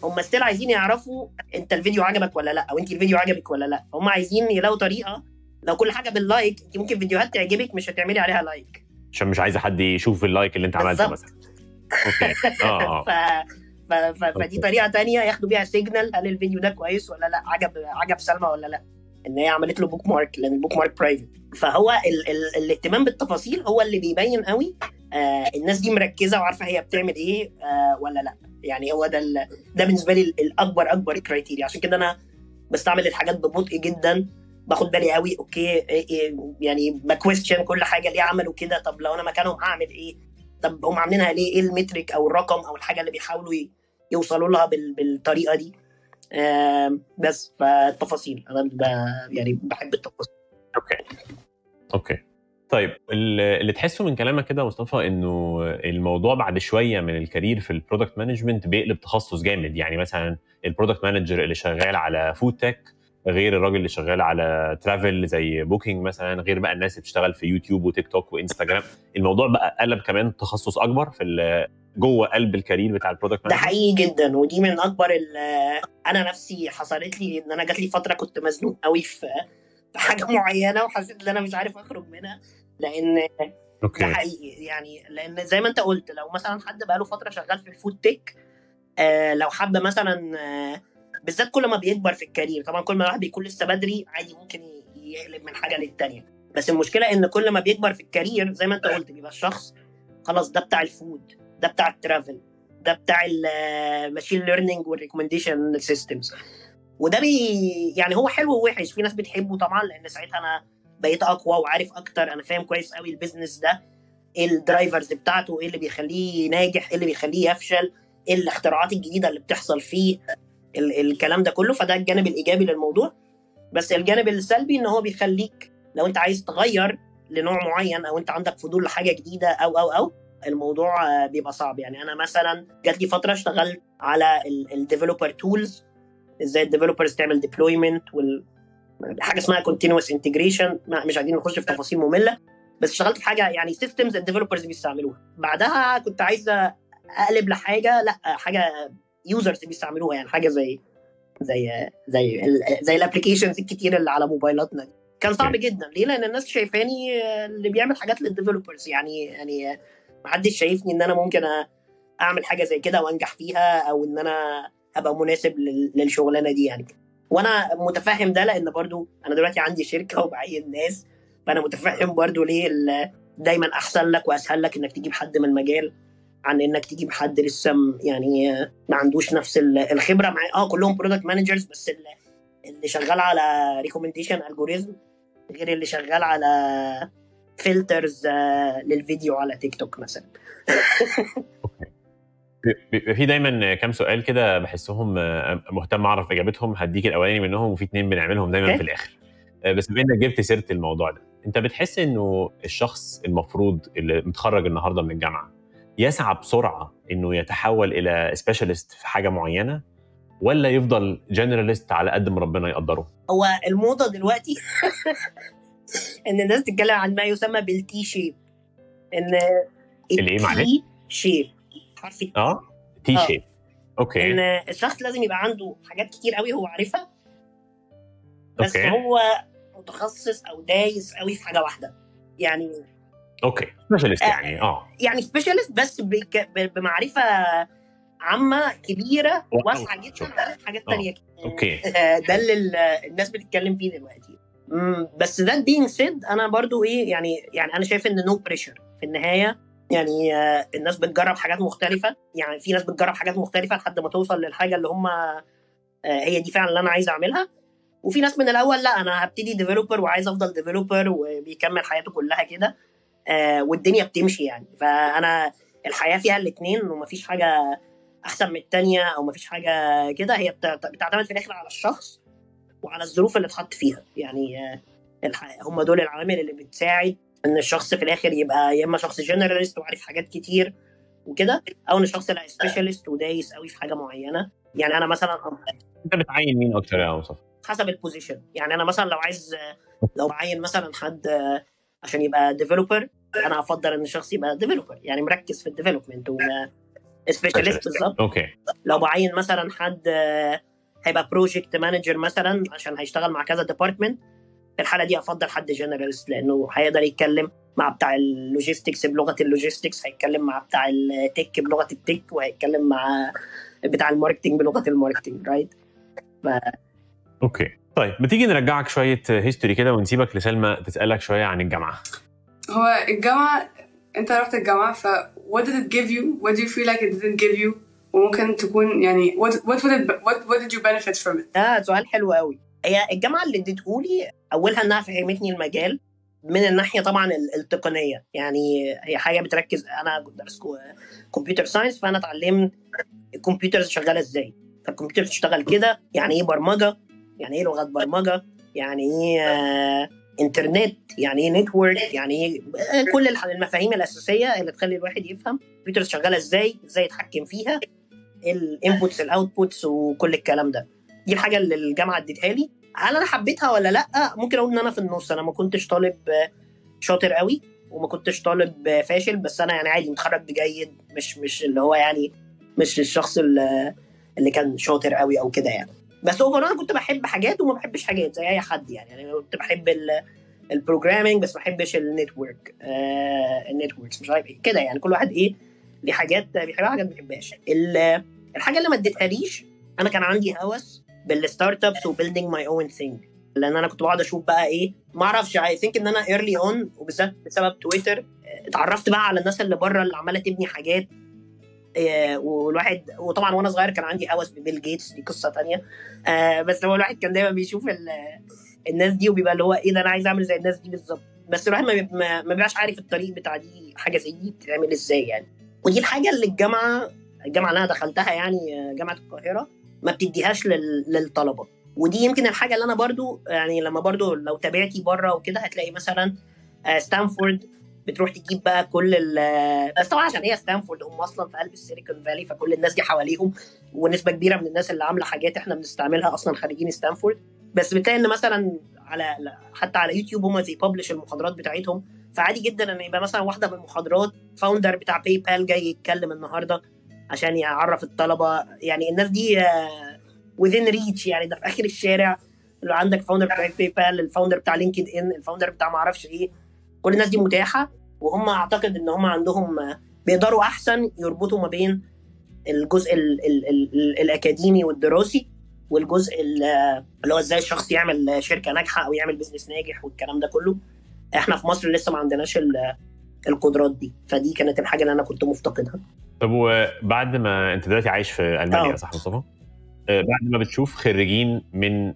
هم still عايزين يعرفوا أنت الفيديو عجبك ولا لا أو انت الفيديو عجبك ولا لا. هم عايزين يلاقوا طريقة لو كل حاجة بال like انت ممكن فيديوهات تعجبك مش هتعملي عليها like. عشان مش عايزة حد يشوف ال like اللي انت عملته. مثلا. okay. آه آه. ف... ف... ف... فدي طريقة تانية ياخدوا بيها signal هل الفيديو ده كويس ولا لا عجب عجب سلمى ولا لا. إن هي عملت له bookmark لأن ال bookmark private فهو ال... ال... الاهتمام بالتفاصيل هو اللي بيبين قوي آه الناس دي مركزة وعارفة هي بتعمل إيه آه ولا لا. يعني هو ده ال... ده بالنسبة لي ال- الاكبر أكبر criteria عشان كده أنا بستعمل الحاجات ببطء جدا. باخد بالي قوي أوكي إيه إيه يعني ب question كل حاجة ليه عملوا كده؟ طب لو أنا مكانهم هعمل إيه؟ طب هم عاملينها ليه؟ إيه ال metric أو الرقم أو الحاجة اللي بيحاولوا يوصلوا لها بال... بالطريقة دي؟ بس فالتفاصيل أنا. يعني بحب التفاصيل. أوكي. أوكي. طيب ال- اللي تحسه من كلامك كده مصطفى إنه الموضوع بعد شوية من ال career في ال product management بيقلب تخصص جامد. يعني مثلا ال product manager اللي شغال على food tech غير الراجل اللي شغال على travel زي بوكينج مثلا غير بقى الناس اللي بتشتغل في يوتيوب وتيك توك وانستجرام الموضوع بقى قلب كمان تخصص أكبر في جوه قلب ال career بتاع ال product ده حقيقي جدا ودي من أكبر. أنا نفسي حصلت لي إن أنا جات لي فترة كنت مزنوق قوي في حاجة معينة وحسيت إن أنا مش عارف أخرج منها لأن ده okay حقيقي يعني لأن زي ما أنت قلت لو مثلا حد بقاله فترة شغال في ال food tech آه لو حب مثلا آه بالذات كل ما بيكبر في ال career. طبعا كل ما الواحد بيكون لسه بدري عادي ممكن يقلب من حاجة للتانية. بس المشكلة إن كل ما بيكبر في ال career زي ما أنت قلت بيبقى الشخص خلاص ده بتاع ال food ده بتاع ال travel ده بتاع ال machine learning وال recommendation systems وده بي يعني هو حلو ووحش في ناس بتحبه طبعا لأن ساعتها أنا بقيت أقوى وعارف أكتر. أنا فاهم كويس قوي ال business ده إيه ال drivers بتاعته إيه اللي بيخليه ناجح إيه اللي بيخليه يفشل إيه الاختراعات الجديدة اللي بتحصل فيه. ال- الكلام ده كله فده الجانب الإيجابي للموضوع. بس الجانب السلبي إن هو بيخليك لو أنت عايز تغير لنوع معين أو أنت عندك فضول لحاجة جديدة أو أو أو الموضوع بيبقى صعب. يعني أنا مثلا جات لي فترة اشتغلت على ال developer tools إزاي ال developers تعمل deployment وال حاجة اسمها continuous integration مش عايزين نخش في تفاصيل مملة. بس اشتغلت في حاجة يعني systems ال developers بيستعملوها. بعدها كنت عايز أقلب لحاجة لأ حاجة users بيستعملوها يعني حاجة زي زي زي زي ال applications الكتير اللي على موبايلاتنا. دي كان صعب جدا. ليه؟ لأن الناس شايفاني اللي بيعمل حاجات لل developers يعني يعني محدش شايفني إن أنا ممكن أعمل حاجة زي كده وأنجح فيها أو إن أنا أبقى مناسب لل- للشغلانة دي يعني. وأنا متفهم ده لأن برضو أنا دلوقتي عندي شركة وبعين ناس فأنا متفهم برضو ليه دايما أحسن لك وأسهل لك إنك تجيب حد من المجال. عن إنك تجيب حد لسه يعني ما عندوش نفس ال- الخبرة مع آه كلهم product managers بس ال- اللي شغال على recommendation algorithm غير اللي شغال على filters للفيديو على تيك توك مثلا. بيبقى في دايما كام سؤال كده بحسهم آه، مهتم أعرف إجابتهم. هديك الأولاني منهم وفي اتنين بنعملهم دايما أوكي. في الآخر. آه، بس بما إنك جبت سيرة الموضوع ده أنت بتحس إنه الشخص المفروض اللي متخرج النهارده من الجامعة يسعى بسرعة إنه يتحول إلى specialist في حاجة معينة ولا يفضل generalist على قد ما ربنا يقدره؟ هو الموضة دلوقتي إن الناس تتكلم عن ما يسمى بال T-shape إن الإيه معلش؟ shape حرف آه T آه. shape okay. إن الشخص لازم يبقى عنده حاجات كتير قوي هو عارفها بس okay. هو متخصص أو دايس قوي في حاجة واحدة. يعني okay. specialist آه. يعني آه. يعني specialist بس بمعرفة عامة كبيرة. واسعة جدا حاجات آه. تانية okay. ده اللي ال- الناس بتتكلم فيه دلوقتي. بس ده being said أنا برضو إيه يعني يعني أنا شايف إن no pressure في النهاية يعني آه، الناس بتجرب حاجات مختلفة. يعني في ناس بتجرب حاجات مختلفة لحد ما توصل للحاجة اللي هم آه، هي دي فعلا اللي أنا عايز أعملها. وفي ناس من الأول لا أنا هبتدي developer وعايز أفضل developer وبيكمل حياته كلها كده. آه، والدنيا بتمشي يعني. فأنا الحياة فيها الاثنين ومفيش حاجة أحسن من التانية أو مفيش حاجة كده. هي بت- بتعتمد في الآخر على الشخص وعلى الظروف اللي اتحط فيها. يعني آه، هم دول العوامل اللي بتساعد إن الشخص في الآخر يبقى يا إما شخص generalist وعارف حاجات كتير وكده أو إن الشخص يبقى specialist ودايس قوي في حاجة معينة. يعني أنا مثلا أنت بتعين مين أكتر يا مصطفى؟ حسب ال position يعني أنا مثلا لو عايز لو بعين مثلا حد عشان يبقى developer أنا أفضل إن الشخص يبقى developer يعني مركز في ال development specialist بالظبط. okay. لو بعين مثلا حد هيبقى project manager مثلا عشان هيشتغل مع كذا department في الحالة دي أفضل حد generalist لأنه هيقدر يتكلم مع بتاع ال logistics بلغة ال logistics هيتكلم مع بتاع ال tech بلغة ال tech وهيتكلم مع بتاع ال marketing بلغة ال marketing right ف... okay. طيب ما تيجي نرجعك شوية history كده ونسيبك لسلمى تسألك شوية عن الجامعة هو الجامعة أنت رحت الجامعة ف what did it give you? What do you feel like it didn't give you? وممكن تكون يعني what what would it, what what did you benefit from it? ده سؤال حلو قوي هي الجامعة اللي اديتهولي أولها إنها فهمتني المجال من الناحية طبعا التقنية يعني هي حاجة بتركز أنا درست computer science فأنا اتعلمت الكمبيوتر شغالة إزاي فالكمبيوتر بتشتغل كده يعني إيه برمجة يعني إيه لغات برمجة؟ يعني إيه آه انترنت يعني إيه network يعني إيه كل المفاهيم الأساسية اللي تخلي الواحد يفهم الكمبيوتر شغالة إزاي إزاي يتحكم فيها ال inputs ال outputs وكل الكلام ده. دي الحاجة اللي الجامعة اديتها لي. هل أنا حبيتها ولا لأ؟ ممكن أقول إن أنا في النص. أنا ما كنتش طالب شاطر قوي وما كنتش طالب فاشل بس أنا يعني عادي متخرج بجيد مش مش اللي هو يعني مش الشخص اللي كان شاطر قوي أو كده يعني. بس over أنا كنت بحب حاجات وما بحبش حاجات زي أي حد يعني. يعني كنت بحب ال programming بس ما بحبش ال network آه ال networks مش عارف إيه كده يعني. كل واحد إيه ليه حاجات بيحبها حاجات ما بيحبهاش. الحاجة اللي ما اديتهاليش أنا كان عندي هوس بال startups و building my own thing لأن أنا كنت بقعد أشوف بقى إيه ما أعرفش I think إن أنا early on وبالذات بسبب تويتر اتعرفت بقى على الناس اللي بره اللي عمالة تبني حاجات. والواحد وطبعا وأنا صغير كان عندي هوس ببيل جيتس دي قصة تانية. آه بس هو الواحد كان دايما بيشوف الناس دي وبيبقى اللي هو إيه ده أنا عايز أعمل زي الناس دي بالظبط. بس الواحد ما بيبقاش عارف الطريق بتاع دي حاجة زي دي بتتعمل إزاي يعني. ودي الحاجة اللي الجامعة الجامعة اللي أنا دخلتها يعني جامعة القاهرة ما بتديهاش للطلبة. ودي يمكن الحاجة اللي أنا برضو يعني لما برضو لو تابعتي بره وكده هتلاقي مثلا ستانفورد بتروح تجيب بقى كل ال بس طبعا عشان هي ستانفورد هم أصلا في قلب السيليكون فالي فكل الناس دي حواليهم ونسبة كبيرة من الناس اللي عاملة حاجات إحنا بنستعملها أصلا خارجين ستانفورد. بس بتلاقي إن مثلا على حتى على يوتيوب هم زي publish المحاضرات بتاعتهم. فعادي جدا إن يبقى مثلا واحدة من المحاضرات founder بتاع باي بال جاي يتكلم النهارده عشان يعرف الطلبة. يعني الناس دي within reach يعني ده في آخر الشارع. لو عندك founder بتاع باي بال ال founder بتاع LinkedIn ال founder بتاع ما أعرفش إيه كل الناس دي متاحة وهم أعتقد إن هم عندهم بيقدروا أحسن يربطوا ما بين الجزء ال ال ال الأكاديمي والدراسي والجزء اللي هو إزاي الشخص يعمل شركة ناجحة أو يعمل business ناجح والكلام ده كله إحنا في مصر لسه ما عندناش القدرات دي فدي كانت الحاجة اللي أنا كنت مفتقدها طب وبعد ما أنت دلوقتي عايش في ألمانيا أو. صح مصطفى؟ بعد ما بتشوف خريجين من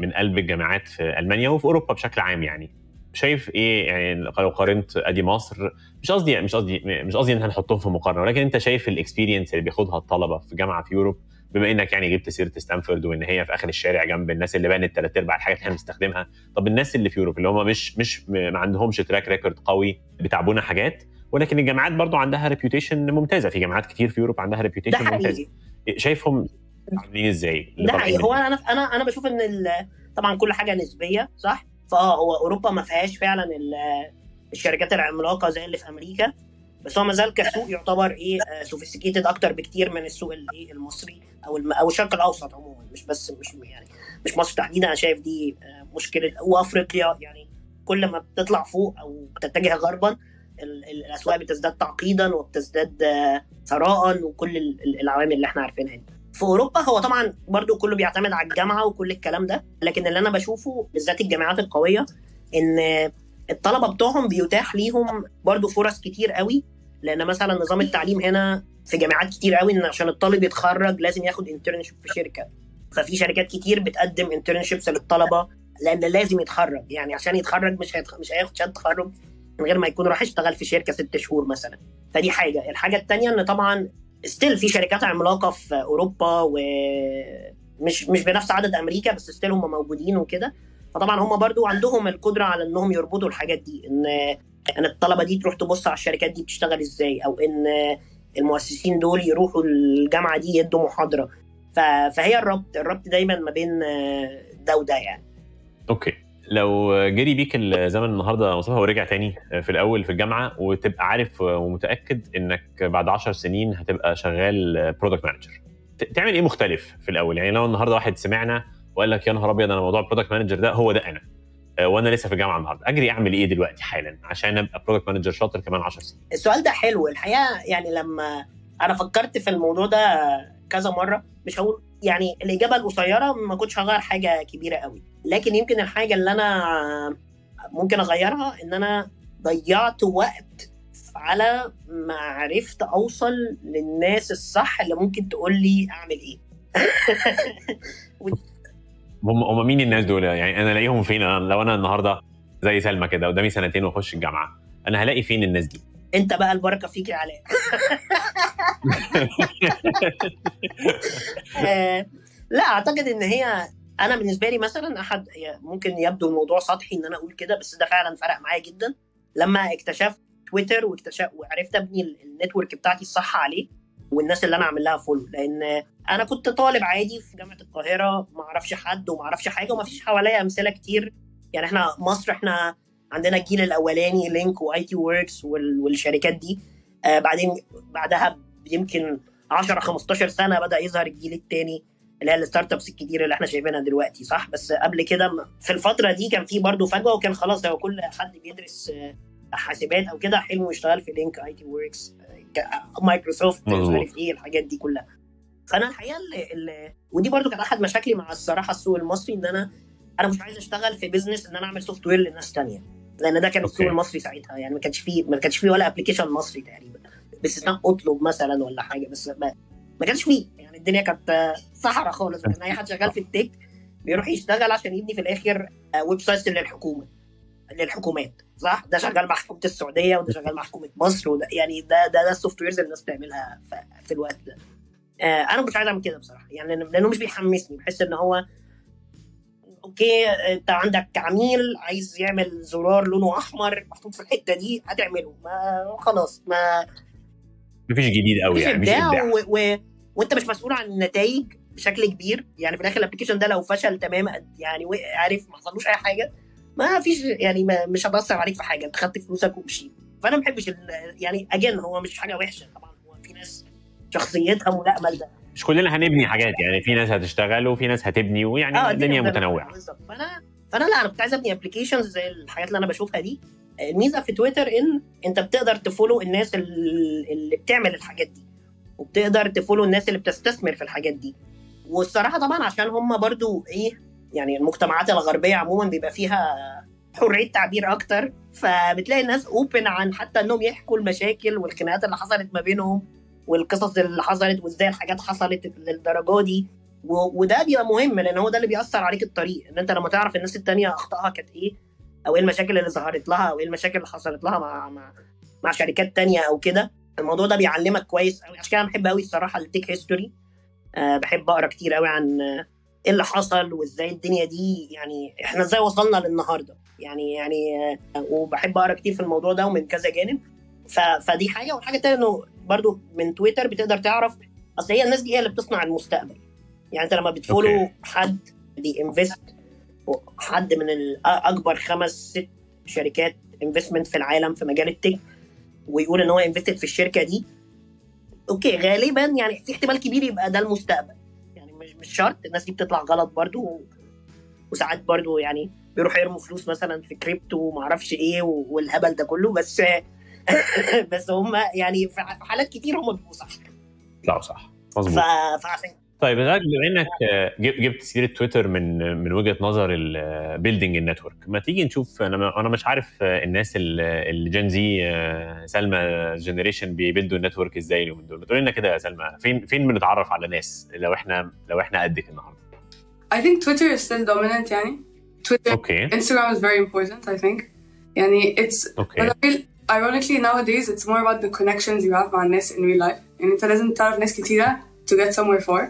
من قلب الجامعات في ألمانيا وفي أوروبا بشكل عام يعني شايف إيه؟ يعني لو قارنت قد مصر مش قصدي مش قصدي مش قصدي إن هنحطهم في مقارنة ولكن أنت شايف ال experience اللي بياخدها الطلبة في جامعة في Europe بما إنك يعني جبت سيرة ستانفورد وإن هي في آخر الشارع جنب الناس اللي بنت ثلاث أرباع الحاجات اللي إحنا بنستخدمها طب الناس اللي في Europe اللي هم مش مش ما عندهمش track record قوي بتاع بنا حاجات ولكن الجامعات برضو عندها reputation ممتازة في جامعات كتير في Europe عندها reputation ممتازه شايفهم عاملين إزاي ده حقيقي. هو أنا أنا أنا بشوف إن طبعا كل حاجة نسبية صح؟ فاه هو أوروبا ما فيهاش فعلا الشركات العملاقة زي اللي في أمريكا بس هو ما زال كسوق يعتبر إيه sophisticated أكتر بكتير من السوق الايه المصري أو أو الشرق الأوسط عموما مش بس مش يعني مش مصر تحديدا. أنا شايف دي مشكلة. وأفريقيا يعني كل ما بتطلع فوق أو بتتجه غربا الأسواق بتزداد تعقيدا وبتزداد ثراء وكل العوامل اللي إحنا عارفينها دي. في أوروبا هو طبعا برضو كله بيعتمد على الجامعة وكل الكلام ده لكن اللي أنا بشوفه بالذات الجامعات القوية إن الطلبة بتوعهم بيتاح ليهم برضو فرص كتير قوي لأن مثلا نظام التعليم هنا في جامعات كتير قوي إن عشان الطالب يتخرج لازم ياخد انترنشيب في شركة. ففي شركات كتير بتقدم internships للطلبة لأن لازم يتخرج يعني عشان يتخرج مش هيتخ... مش هياخد شهادة تخرج من غير ما يكون راح يشتغل في شركة ست شهور مثلا. فدي حاجة. الحاجة الثانية إن طبعا still في شركات عملاقة في أوروبا ومش مش بنفس عدد أمريكا بس still هم موجودين وكده. فطبعا هم برضو عندهم القدرة على إنهم يربطوا الحاجات دي إن إن الطلبة دي تروح تبص على الشركات دي بتشتغل إزاي أو إن المؤسسين دول يروحوا الجامعة دي يدوا محاضرة. فهي الربط الربط دايما ما بين ده وده يعني. Okay. لو جري بيك الزمن النهارده مصطفى ورجع تاني في الأول في الجامعة وتبقى عارف ومتأكد إنك بعد 10 سنين هتبقى شغال product manager تعمل إيه مختلف في الأول؟ يعني لو النهارده واحد سمعنا وقال لك يا نهار أبيض أنا موضوع ال product manager ده هو ده أنا آه، وأنا لسه في الجامعة النهارده أجري أعمل إيه دلوقتي حالا عشان أبقى product manager شاطر كمان 10 سنين؟ السؤال ده حلو. الحقيقة يعني لما أنا فكرت في الموضوع ده كذا مرة مش هقول يعني الإجابة القصيرة ما كنتش هغير حاجة كبيرة قوي. لكن يمكن الحاجة اللي أنا ممكن أغيرها إن أنا ضيعت وقت على ما عرفت أوصل للناس الصح اللي ممكن تقول لي أعمل إيه. هم هم مين الناس دول؟ يعني أنا ألاقيهم فين؟ أنا لو أنا النهارده زي سلمى كده قدامي سنتين وأخش الجامعة أنا هلاقي فين الناس دي؟ انت بقى البركة فيك يا علاء آه، لا أعتقد إن هي أنا بالنسبة لي مثلا أحد ممكن يبدو الموضوع سطحي إن أنا أقول كده بس ده فعلا فرق معايا جدا. لما اكتشفت تويتر واكتشف وعرفت أبني ال- network بتاعتي الصح عليه والناس اللي أنا اعمل لها follow لأن أنا كنت طالب عادي في جامعة القاهرة ما أعرفش حد وما أعرفش حاجة وما فيش حواليا أمثلة كتير. يعني إحنا مصر إحنا عندنا الجيل الأولاني LINK و ITWorx والشركات دي. آه بعدين بعدها يمكن 10 15 سنة بدأ يظهر الجيل الثاني اللي هي ال startups الكتير اللي إحنا شايفينها دلوقتي صح؟ بس قبل كده في الفترة دي كان في برضه فجوة وكان خلاص هو كل حد بيدرس آه، حاسبات أو كده حلمه يشتغل في LINK ITWorx مايكروسوفت مش. عارف إيه الحاجات دي كلها. فأنا الحقيقة اللي, اللي ودي برضو كانت أحد مشاكلي مع الصراحة السوق المصري إن أنا أنا مش عايز أشتغل في business إن أنا أعمل software لناس تانية. لأن ده كان السوق. المصري ساعتها. يعني ما كانش فيه ما كانش فيه ولا application مصري تقريبا. باستثناء اطلب مثلا ولا حاجة. بس ما, ما كانش فيه. يعني الدنيا كانت صحراء خالص. كان أي حد شغال في ال tech بيروح يشتغل عشان يبني في الآخر website للحكومة. للحكومات. صح؟ ده شغال مع حكومة السعودية وده شغال مع حكومة مصر وده يعني ده ده, ده ال softwares اللي الناس بتعملها في, الوقت ده. آه أنا مش عايز أعمل كده بصراحة. يعني لأنه مش بيحمسني. بحس إن هو okay أنت عندك عميل عايز يعمل زرار لونه أحمر محطوط في الحتة دي هتعمله. ما خلاص ما مفيش جديد قوي يعني مفيش إبداع. و... و... وأنت مش مسؤول عن النتائج بشكل كبير. يعني في الآخر ال application ده لو فشل تماما يعني عارف ما حصلوش أي حاجة ما فيش يعني ما مش هتأثر عليك في حاجة. أنت خدت فلوسك ومشيت. فأنا ما بحبش ال... يعني again هو مش حاجة وحشة طبعا. هو في ناس شخصيتها ملائمة لده. مش كلنا هنبني حاجات يعني في ناس هتشتغل وفي ناس هتبني ويعني الدنيا متنوعة. فانا فأنا لا أنا كنت عايز أبني applications زي الحاجات اللي أنا بشوفها دي. الميزه في تويتر إن أنت بتقدر ت follow الناس ال- اللي بتعمل الحاجات دي وبتقدر ت follow الناس اللي بتستثمر في الحاجات دي. والصراحة طبعا عشان هم برضو إيه يعني المجتمعات الغربية عموما بيبقى فيها حرية تعبير أكتر فبتلاقي الناس open عن حتى إنهم يحكوا المشاكل والخناقات اللي حصلت ما بينهم. والقصص اللي حصلت وازاي الحاجات حصلت للدرجة دي. وده بيبقى مهم لأن هو ده اللي بيأثر عليك الطريق. إن أنت لما تعرف الناس التانية أخطائها كانت إيه أو إيه المشاكل اللي ظهرت لها أو إيه المشاكل اللي حصلت لها مع مع, مع شركات تانية أو كده الموضوع ده بيعلمك كويس قوي عشان كده أنا بحب قوي الصراحة التيك هيستوري أه بحب أقرأ كتير قوي عن إيه اللي حصل وإزاي الدنيا دي يعني إحنا إزاي وصلنا للنهاردة. يعني يعني آه، وبحب أقرأ كتير في الموضوع ده ومن كذا جانب. فدي حاجة. والحاجة التانيه إنه برضو من تويتر بتقدر تعرف أصل هي الناس دي هي اللي بتصنع المستقبل يعني أنت لما بت follow okay. حد بي invest حد من أكبر خمس ست شركات investment في العالم في مجال ال tech ويقول إن هو invested في الشركة دي okay غالبا يعني في احتمال كبير يبقى ده المستقبل يعني مش مش شرط الناس دي بتطلع غلط برضو وساعات برضو يعني بيروحوا يرموا فلوس مثلا في كريبتو وما أعرفش إيه والهبل ده كله بس بس هم يعني في حالات كتير هم بيبقوا صح. يطلعوا صح. مظبوط. فعشان طيب بما إنك آه، جب- جبت سيرة تويتر من من وجهة نظر ال building ال network ما تيجي نشوف أنا ما- أنا مش عارف آه، الناس ال Gen Z سلمى generation بي build وا ال network إزاي اليومين دول؟ تقول لنا كده يا سلمى فين فين بنتعرف على ناس لو إحنا لو إحنا قدك النهارده؟ I think Twitter is still dominant يعني. Twitter, أوكي Instagram is very important, I think. يعني it's feel ironically nowadays it's more about the connections you have مع الناس in real life. يعني انت لازم تعرف ناس كتيرة to get somewhere far.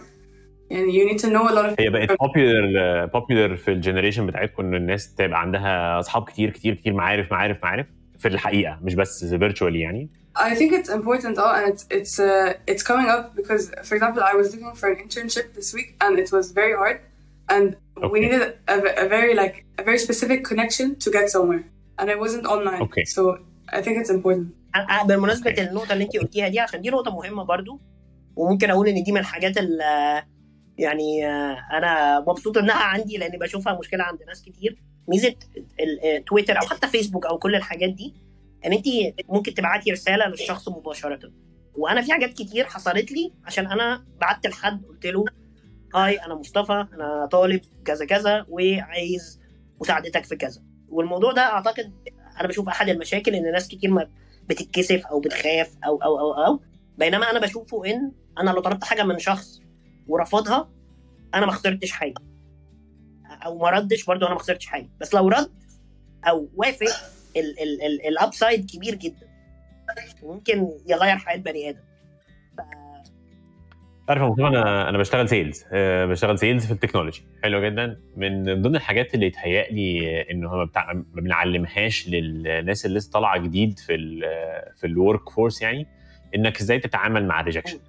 يعني you need to know a lot of هي بقت popular popular في الجنريشن بتاعتكم ان الناس تبقى عندها اصحاب كتير كتير كتير معارف معارف معارف في الحقيقه مش بس فيرتشوالي يعني I think it's important oh and it's it's uh, it's coming up because for example I was looking for an internship this week and it was very hard and we Okay. needed a, a very like a very specific connection to get somewhere and it wasn't online Okay. so I think it's important. بمناسبه أوكي. النقطة اللي انت قلتيها دي عشان دي نقطة مهمة برضو وممكن أقول إن دي من الحاجات اللي يعني آه، أنا مبسوط إنها عندي لأن بشوفها مشكلة عند ناس كتير. ميزة ال- آه، تويتر أو حتى فيسبوك أو كل الحاجات دي إن انت ممكن تبعتي رسالة للشخص مباشرة. وأنا في حاجات كتير حصلت لي عشان أنا بعت لحد قلت له هاي أنا مصطفى أنا طالب كذا كذا وعايز مساعدتك في كذا. والموضوع ده أعتقد أنا بشوف احد المشاكل ان ناس كتير ما بتتكسف أو بتخاف أو أو أو أو بينما أنا بشوفه ان أنا لو طلبت حاجة من شخص ورفضها أنا ما خسرتش حاجة. أو ما ردش برضه أنا ما خسرتش حاجة. بس لو رد أو وافق الاب سايد كبير جدا. وممكن يغير حياة بني آدم. عارف يا مصطفى أنا أنا بشتغل sales أه بشتغل sales في ال technology. حلو جدا. من ضمن الحاجات اللي يتهيألي انه ما, بنعلمهاش للناس اللي لسه طالعة جديد في ال في ال workforce يعني إنك إزاي تتعامل مع ال rejection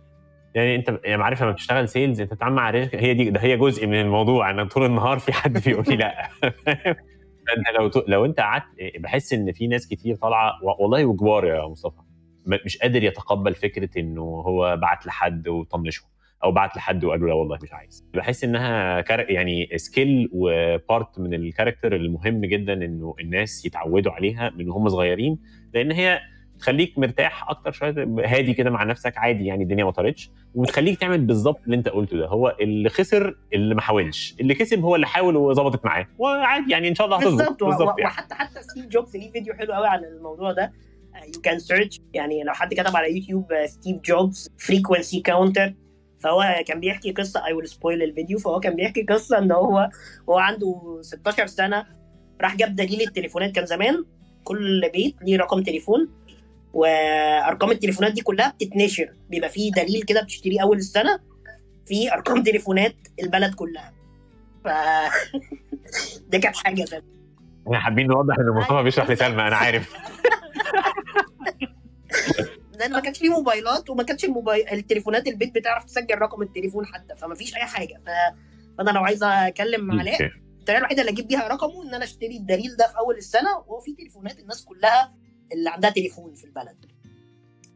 يعني انت يعني عارف لما بتشتغل sales أنت بتتعامل مع ال rejection هي دي ده هي جزء من الموضوع. أنا طول النهار في حد بيقول لي لأ. فأنت لو لو أنت قعدت بحس إن في ناس كتير طالعة والله وكبار يا مصطفى. مش قادر يتقبل فكرة إنه هو بعت لحد وطنشه أو بعت لحد وقال له لا والله مش عايز. بحس إنها كار... يعني skill و part من ال character المهم جدا إنه الناس يتعودوا عليها من هم صغيرين لأن هي تخليك مرتاح أكتر شوية هادي كده مع نفسك عادي يعني الدنيا ما طارتش وبتخليك تعمل بالظبط اللي أنت قلته ده هو اللي خسر اللي ما حاولش اللي كسب هو اللي حاول وظبطت معاه وعادي يعني إن شاء الله هتظبط بالظبط يعني. وحتى حتى ستيف جوبز ليه فيديو حلو قوي عن الموضوع ده you can search يعني لو حد كتب على يوتيوب ستيف جوبز frequency counter فهو كان بيحكي قصة. I will spoil الفيديو فهو كان بيحكي قصة إن هو هو عنده 16 سنة. راح جاب دليل التليفونات. كان زمان كل بيت ليه رقم تليفون وأرقام التليفونات دي كلها بتتنشر بيبقى فيه دليل كده بتشتريه أول السنة في أرقام تليفونات البلد كلها. ف دي كانت حاجة زي إحنا حابين نوضح إن مصطفى بيشرح لسلمى أنا عارف. لأن ما كانش فيه موبايلات وما كانش الموبايل التليفونات البيت بتعرف تسجل رقم التليفون حتى فما فيش أي حاجة. ف... فأنا لو عايز اكلم علاء. الطريقة الوحيدة اللي أجيب بيها رقمه إن أنا أشتري الدليل ده في أول السنة وهو في تليفونات الناس كلها اللي عندها تليفون في البلد.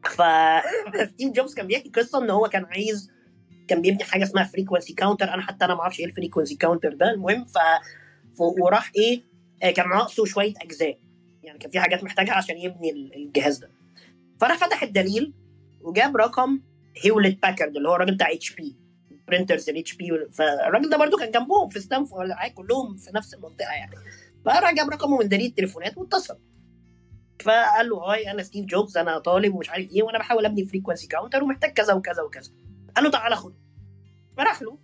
ف ستيف جوبز كان بيحكي قصة إن هو كان عايز كان بيبني حاجة اسمها frequency counter أنا حتى أنا ما أعرفش إيه ال frequency counter ده. المهم ف... ف... وراح إيه آه، كان ناقصه شوية أجزاء. يعني كان في حاجات محتاجها عشان يبني ال- الجهاز ده. فراح فتح الدليل وجاب رقم Hewlett Packard اللي هو الراجل بتاع HP printers ال HP فالراجل ده برضو كان جنبهم في ستانفورد كلهم في نفس المنطقة يعني. فراح جاب رقمه من دليل التليفونات واتصل. فقال له hi أنا ستيف جوبز أنا طالب ومش عارف إيه وأنا بحاول أبني frequency counter ومحتاج كذا وكذا وكذا. قال له تعالى خده. فراح له.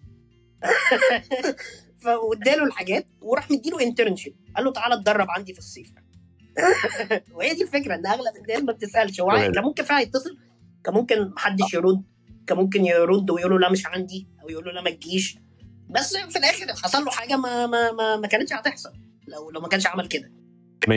فاداله الحاجات وراح مديله انترنشيب قال له تعالى اتدرب عندي في الصيف. وهي دي الفكرة إن أغلب الناس ما بتسألش هو كان ممكن فعلا يتصل؟ كان ممكن محدش يرد؟ كان ممكن يرد ويقول له لا مش عندي أو يقول له لا ما تجيش؟ بس في الآخر حصل له حاجة ما ما ما, ما كانتش هتحصل لو لو ما كانش عمل كده. 100%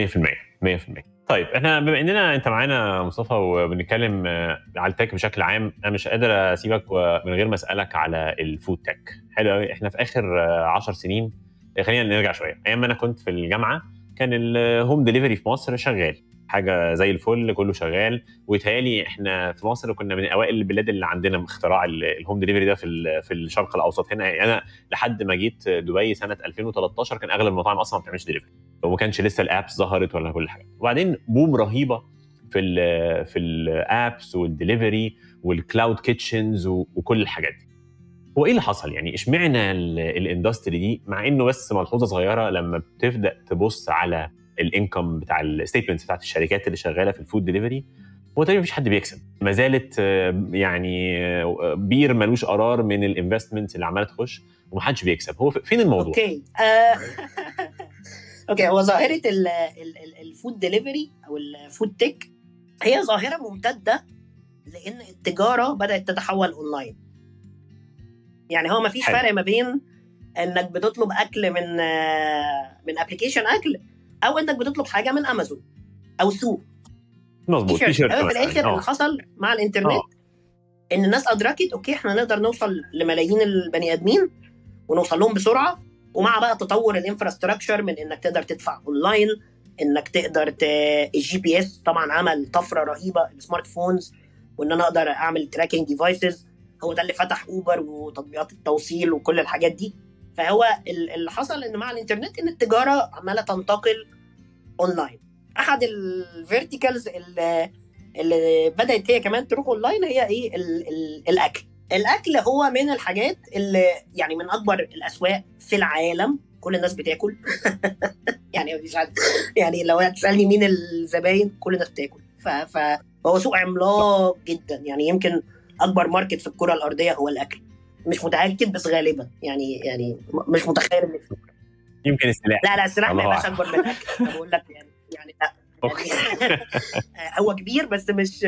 100% طيب إحنا بما إننا أنت معانا مصطفى وبنتكلم آه، على التك بشكل عام أنا مش قادر أسيبك من غير ما أسألك على ال food tech. حلو قوي إحنا في آخر 10 سنين آه، خلينا نرجع شوية. أيام ما أنا كنت في الجامعة كان ال home delivery في مصر شغال. حاجة زي الفل كله شغال. ويتهيألي إحنا في مصر كنا من أوائل البلاد اللي عندنا اختراع ال- ال home delivery ده في في الشرق الأوسط. هنا يعني أنا لحد ما جيت دبي سنة 2013 كان أغلب المطاعم أصلا ما بتعملش ديليفري وما كانش لسه ال apps ظهرت ولا كل حاجة. وبعدين boom رهيبة في ال في ال apps وال delivery وال cloud kitchens وكل الحاجات دي. هو إيه اللي حصل؟ يعني إشمعنى ال- ال industry دي مع إنه بس ملحوظة صغيرة لما بتبدأ تبص على ال income بتاع ال statements بتاعت الشركات اللي شغالة في ال food delivery هو تقريبا مفيش حد بيكسب. ما زالت آه، يعني آه، بير ملوش قرار من ال investment اللي عمالة تخش ومحدش بيكسب. هو فين الموضوع؟ okay. آه، okay هو ظاهرة ال- ال- ال- ال food delivery أو ال food tech هي ظاهرة ممتدة لأن التجارة بدأت تتحول اونلاين يعني هو ما فيش. فرق ما بين إنك بتطلب أكل من من application أكل أو إنك بتطلب حاجة من امازون أو سوق مظبوط. تيشيرت هو في. الآخر آه. اللي حصل مع الإنترنت آه. إن الناس أدركت okay إحنا نقدر نوصل لملايين البني آدمين ونوصل لهم بسرعة ومع بقى تطور ال infrastructure من إنك تقدر تدفع أونلاين إنك تقدر ت... ال GPS طبعا عمل طفرة رهيبة ال smart phones وإن أنا أقدر أعمل tracking devices هو ده اللي فتح اوبر وتطبيقات التوصيل وكل الحاجات دي. فهو ال- اللي حصل إن مع الإنترنت إن التجارة عمالة تنتقل اونلاين أحد ال verticals اللي اللي بدأت هي كمان تروح اونلاين هي إيه؟ ال ال الأكل. الأكل هو من الحاجات اللي يعني من أكبر الأسواق في العالم. كل الناس بتاكل. يعني حد يعني لو هتسألني مين الزباين كل الناس بتاكل. فهو سوق عملاق جدا. يعني يمكن أكبر ماركت في الكرة الأرضية هو الأكل. مش متاكد بس غالبا. يعني يعني مش متخيل ان يمكن السلاح. لا لا السلاح ما يبقاش. أكبر من الأكل. بقول لك يعني يعني لا. يعني هو كبير بس مش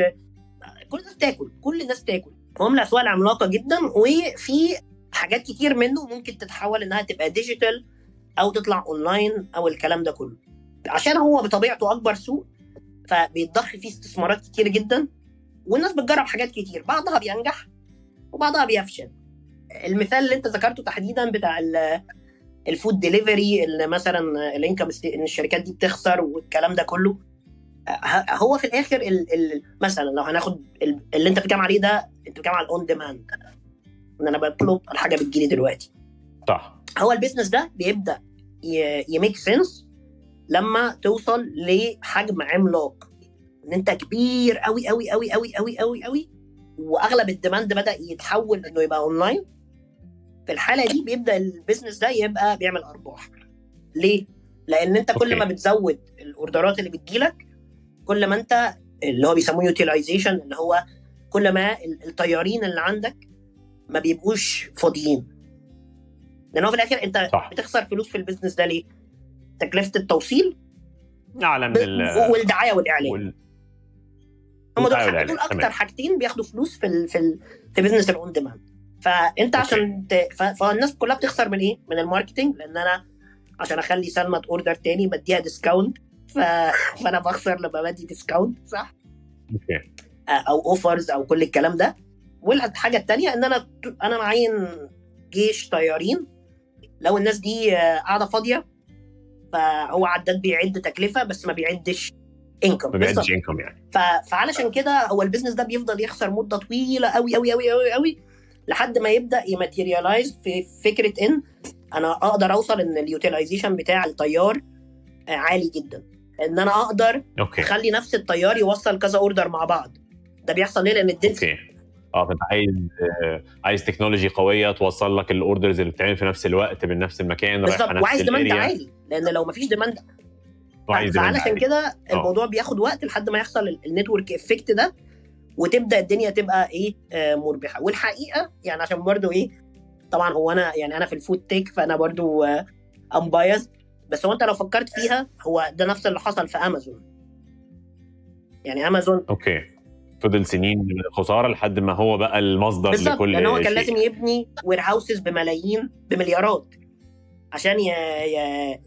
كل الناس تاكل كل الناس تاكل هو من الأسواق العملاقة جدا وفي حاجات كتير منه ممكن تتحول إنها تبقى digital أو تطلع اونلاين أو الكلام ده كله. عشان هو بطبيعته أكبر سوق فبيتضخ فيه استثمارات كتير جدا. والناس بتجرب حاجات كتير. بعضها بينجح وبعضها بيفشل. المثال اللي انت ذكرته تحديدا بتاع ال- ال food delivery اللي مثلا الإنكم إن الشركات دي بتخسر والكلام ده كله. هو في الآخر ال ال مثلا لو هناخد ال- اللي انت بتتكلم عليه ده انت بتتكلم على ال on demand إن أنا بطلب الحاجة بتجيلي دلوقتي. صح. هو ال business ده بيبدأ ي make sense لما توصل لحجم عملاق. إن أنت كبير قوي قوي قوي قوي قوي قوي قوي وأغلب ال demand بدأ يتحول إنه يبقى اونلاين في الحالة دي بيبدأ ال business ده يبقى بيعمل أرباح ليه لأن أنت كل. ما بتزود ال order ات اللي بتجيلك كل ما أنت اللي هو بيسموه utilization اللي هو كل ما ال- الطيارين اللي عندك ما بيبقوش فاضيين لأن هو في الآخر أنت صح. بتخسر فلوس في ال business ده ليه؟ تكلفة التوصيل اعلى من ال والدعاية والإعلان وال- هم دول والإعلان. أكتر تمام. حاجتين بياخدوا فلوس في ال في ال في business ال on demand فأنت okay. عشان ت... ف... فالناس كلها بتخسر من إيه؟ من ال marketing لأن أنا عشان أخلي سلمى ت order تاني بديها discount ف... فأنا بخسر لما بدي discount صح؟ okay أو offers أو كل الكلام ده والحاجة الثانية إن أنا أنا معين جيش طيارين لو الناس دي آه، قاعدة فاضية فهو عداد بيعد تكلفة بس ما بيعدش income ما بيعدش income يعني. ف- فعلشان كده هو ال business ده بيفضل يخسر مدة طويلة قوي قوي قوي قوي قوي لحد ما يبدأ ي materialize في فكرة إن أنا أقدر أوصل إن ال utilization بتاع الطيار آه، عالي جدا. إن أنا أقدر okay. أخلي نفس الطيار يوصل كذا order مع بعض. ده بيحصل ليه؟ لأن أوكي. آه فأنت عايز آه، عايز technology قوية توصل لك ال orders اللي بتتعمل في نفس الوقت من نفس المكان بالظبط. نفس وعايز demand عالي. لأن لو مفيش demand demand فعلشان. كده الموضوع بياخد وقت لحد ما يحصل ال- network effect ده وتبدأ الدنيا تبقى إيه آه مربحة. والحقيقة يعني عشان برضو إيه طبعا هو أنا يعني أنا في ال food tech فأنا برضو am biased بس هو أنت لو فكرت فيها هو ده نفس اللي حصل في امازون يعني امازون okay. فضل سنين من الخساره لحد ما هو بقى المصدر بالظبط لكل لأن هو كان شيء. لازم يبني warehouses بملايين بمليارات. عشان ي... ي...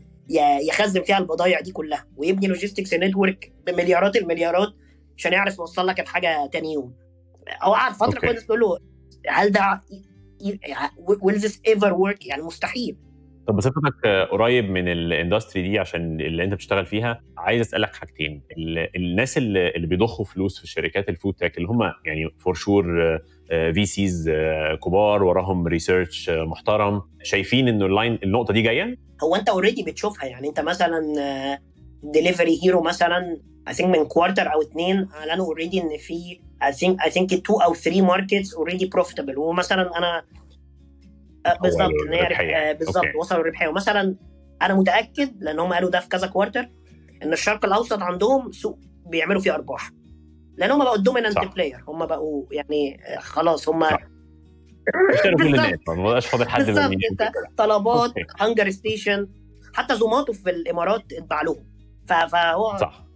يخزن فيها البضائع دي كلها ويبني logistics network بمليارات المليارات عشان يعرف يوصل لك الحاجة تاني يوم. هو قعد فترة الناس تقول له هل ده will this ever work يعني مستحيل. طب بصفتك آه، قريب من ال industry دي عشان اللي أنت بتشتغل فيها عايز أسألك حاجتين. ال- الناس اللي, اللي بيضخوا فلوس في شركات ال food tech اللي هم يعني for sure في CEOs كبار وراهم research محترم شايفين إنه ال line النقطة دي جاية؟ هو انت already بتشوفها يعني انت مثلا ديليفري هيرو مثلا I think من quarter أو اتنين أعلنوا already إن في I think I think two أو three markets already profitable ومثلا أنا آه، بالظبط ان هي. آه، بالظبط. وصلوا الربحيه ومثلا أنا متأكد لأن هم قالوا ده في كذا quarter إن الشرق الأوسط عندهم سوق بيعملوا فيه أرباح لأن هم بقوا dominant. player هم بقوا يعني آه، خلاص هم صح. اشتروا كل. الناس ما بقاش فاضل حد بالظبط انت طلبات. هانجر ستيشن حتى زوماتو في الامارات اتباع لهم. فهو صح.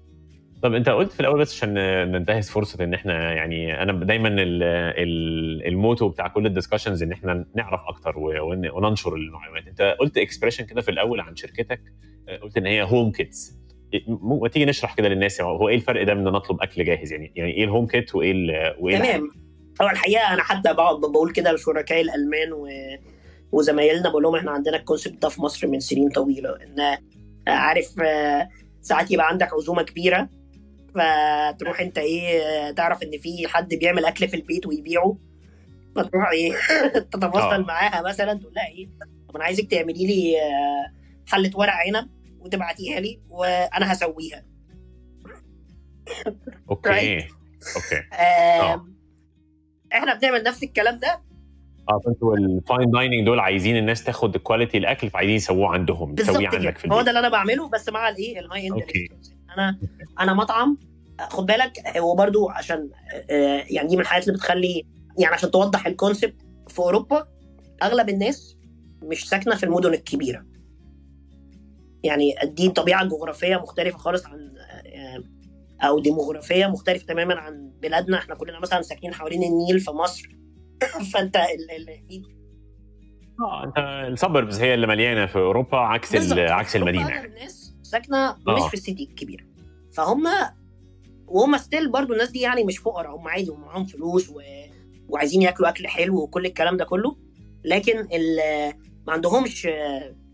طب انت قلت في الأول بس عشان ننتهز فرصة إن إحنا يعني أنا دايما ال ال ال motto بتاع كل ال discussions إن إحنا نعرف أكتر وننشر المعلومات أنت قلت expression كده في الأول عن شركتك قلت إن هي home kits ما تيجي نشرح كده للناس هو إيه الفرق ده من نطلب أكل جاهز؟ يعني يعني إيه ال home kit وإيه ال وإيه تمام. هو الحقيقة أنا حتى بقعد بقول كده لشركائي الألمان و... وزمايلنا بقول لهم إحنا عندنا الكونسيبت ده في مصر من سنين طويلة إن عارف ساعات يبقى عندك عزومة كبيرة فتروح أنت إيه تعرف إن في حد بيعمل أكل في البيت ويبيعه فتروح إيه تتواصل معاها مثلا تقول لها إيه طب أنا عايزك تعملي لي حلة ورق عنب وتبعتيها لي وأنا هسويها. أوكي. أوكي. آه. إحنا بنعمل نفس الكلام ده. آه فانتوا ال fine dining دول عايزين الناس تاخد quality الأكل فعايزين يسووه عندهم تسويه عندك في البيت. هو ده اللي أنا بعمله بس مع الايه ال high end أنا أنا مطعم خد بالك هو برضو عشان يعني دي من الحاجات اللي بتخلي يعني عشان توضح ال concept في أوروبا أغلب الناس مش ساكنة في المدن الكبيرة. يعني دي طبيعة جغرافية مختلفة خالص عن أو ديموغرافية مختلفة تماما عن بلادنا. إحنا كلنا مثلا ساكنين حوالين النيل في مصر. فأنت ال آه أنت ال suburbs هي اللي مليانة في أوروبا عكس عكس المدينة يعني. الناس ساكنة مش في ال city الكبيرة. فهم وهم still برضو الناس دي يعني مش فقراء. هم عادي هم معاهم فلوس و... وعايزين ياكلوا أكل حلو وكل الكلام ده كله. لكن ال... ما عندهمش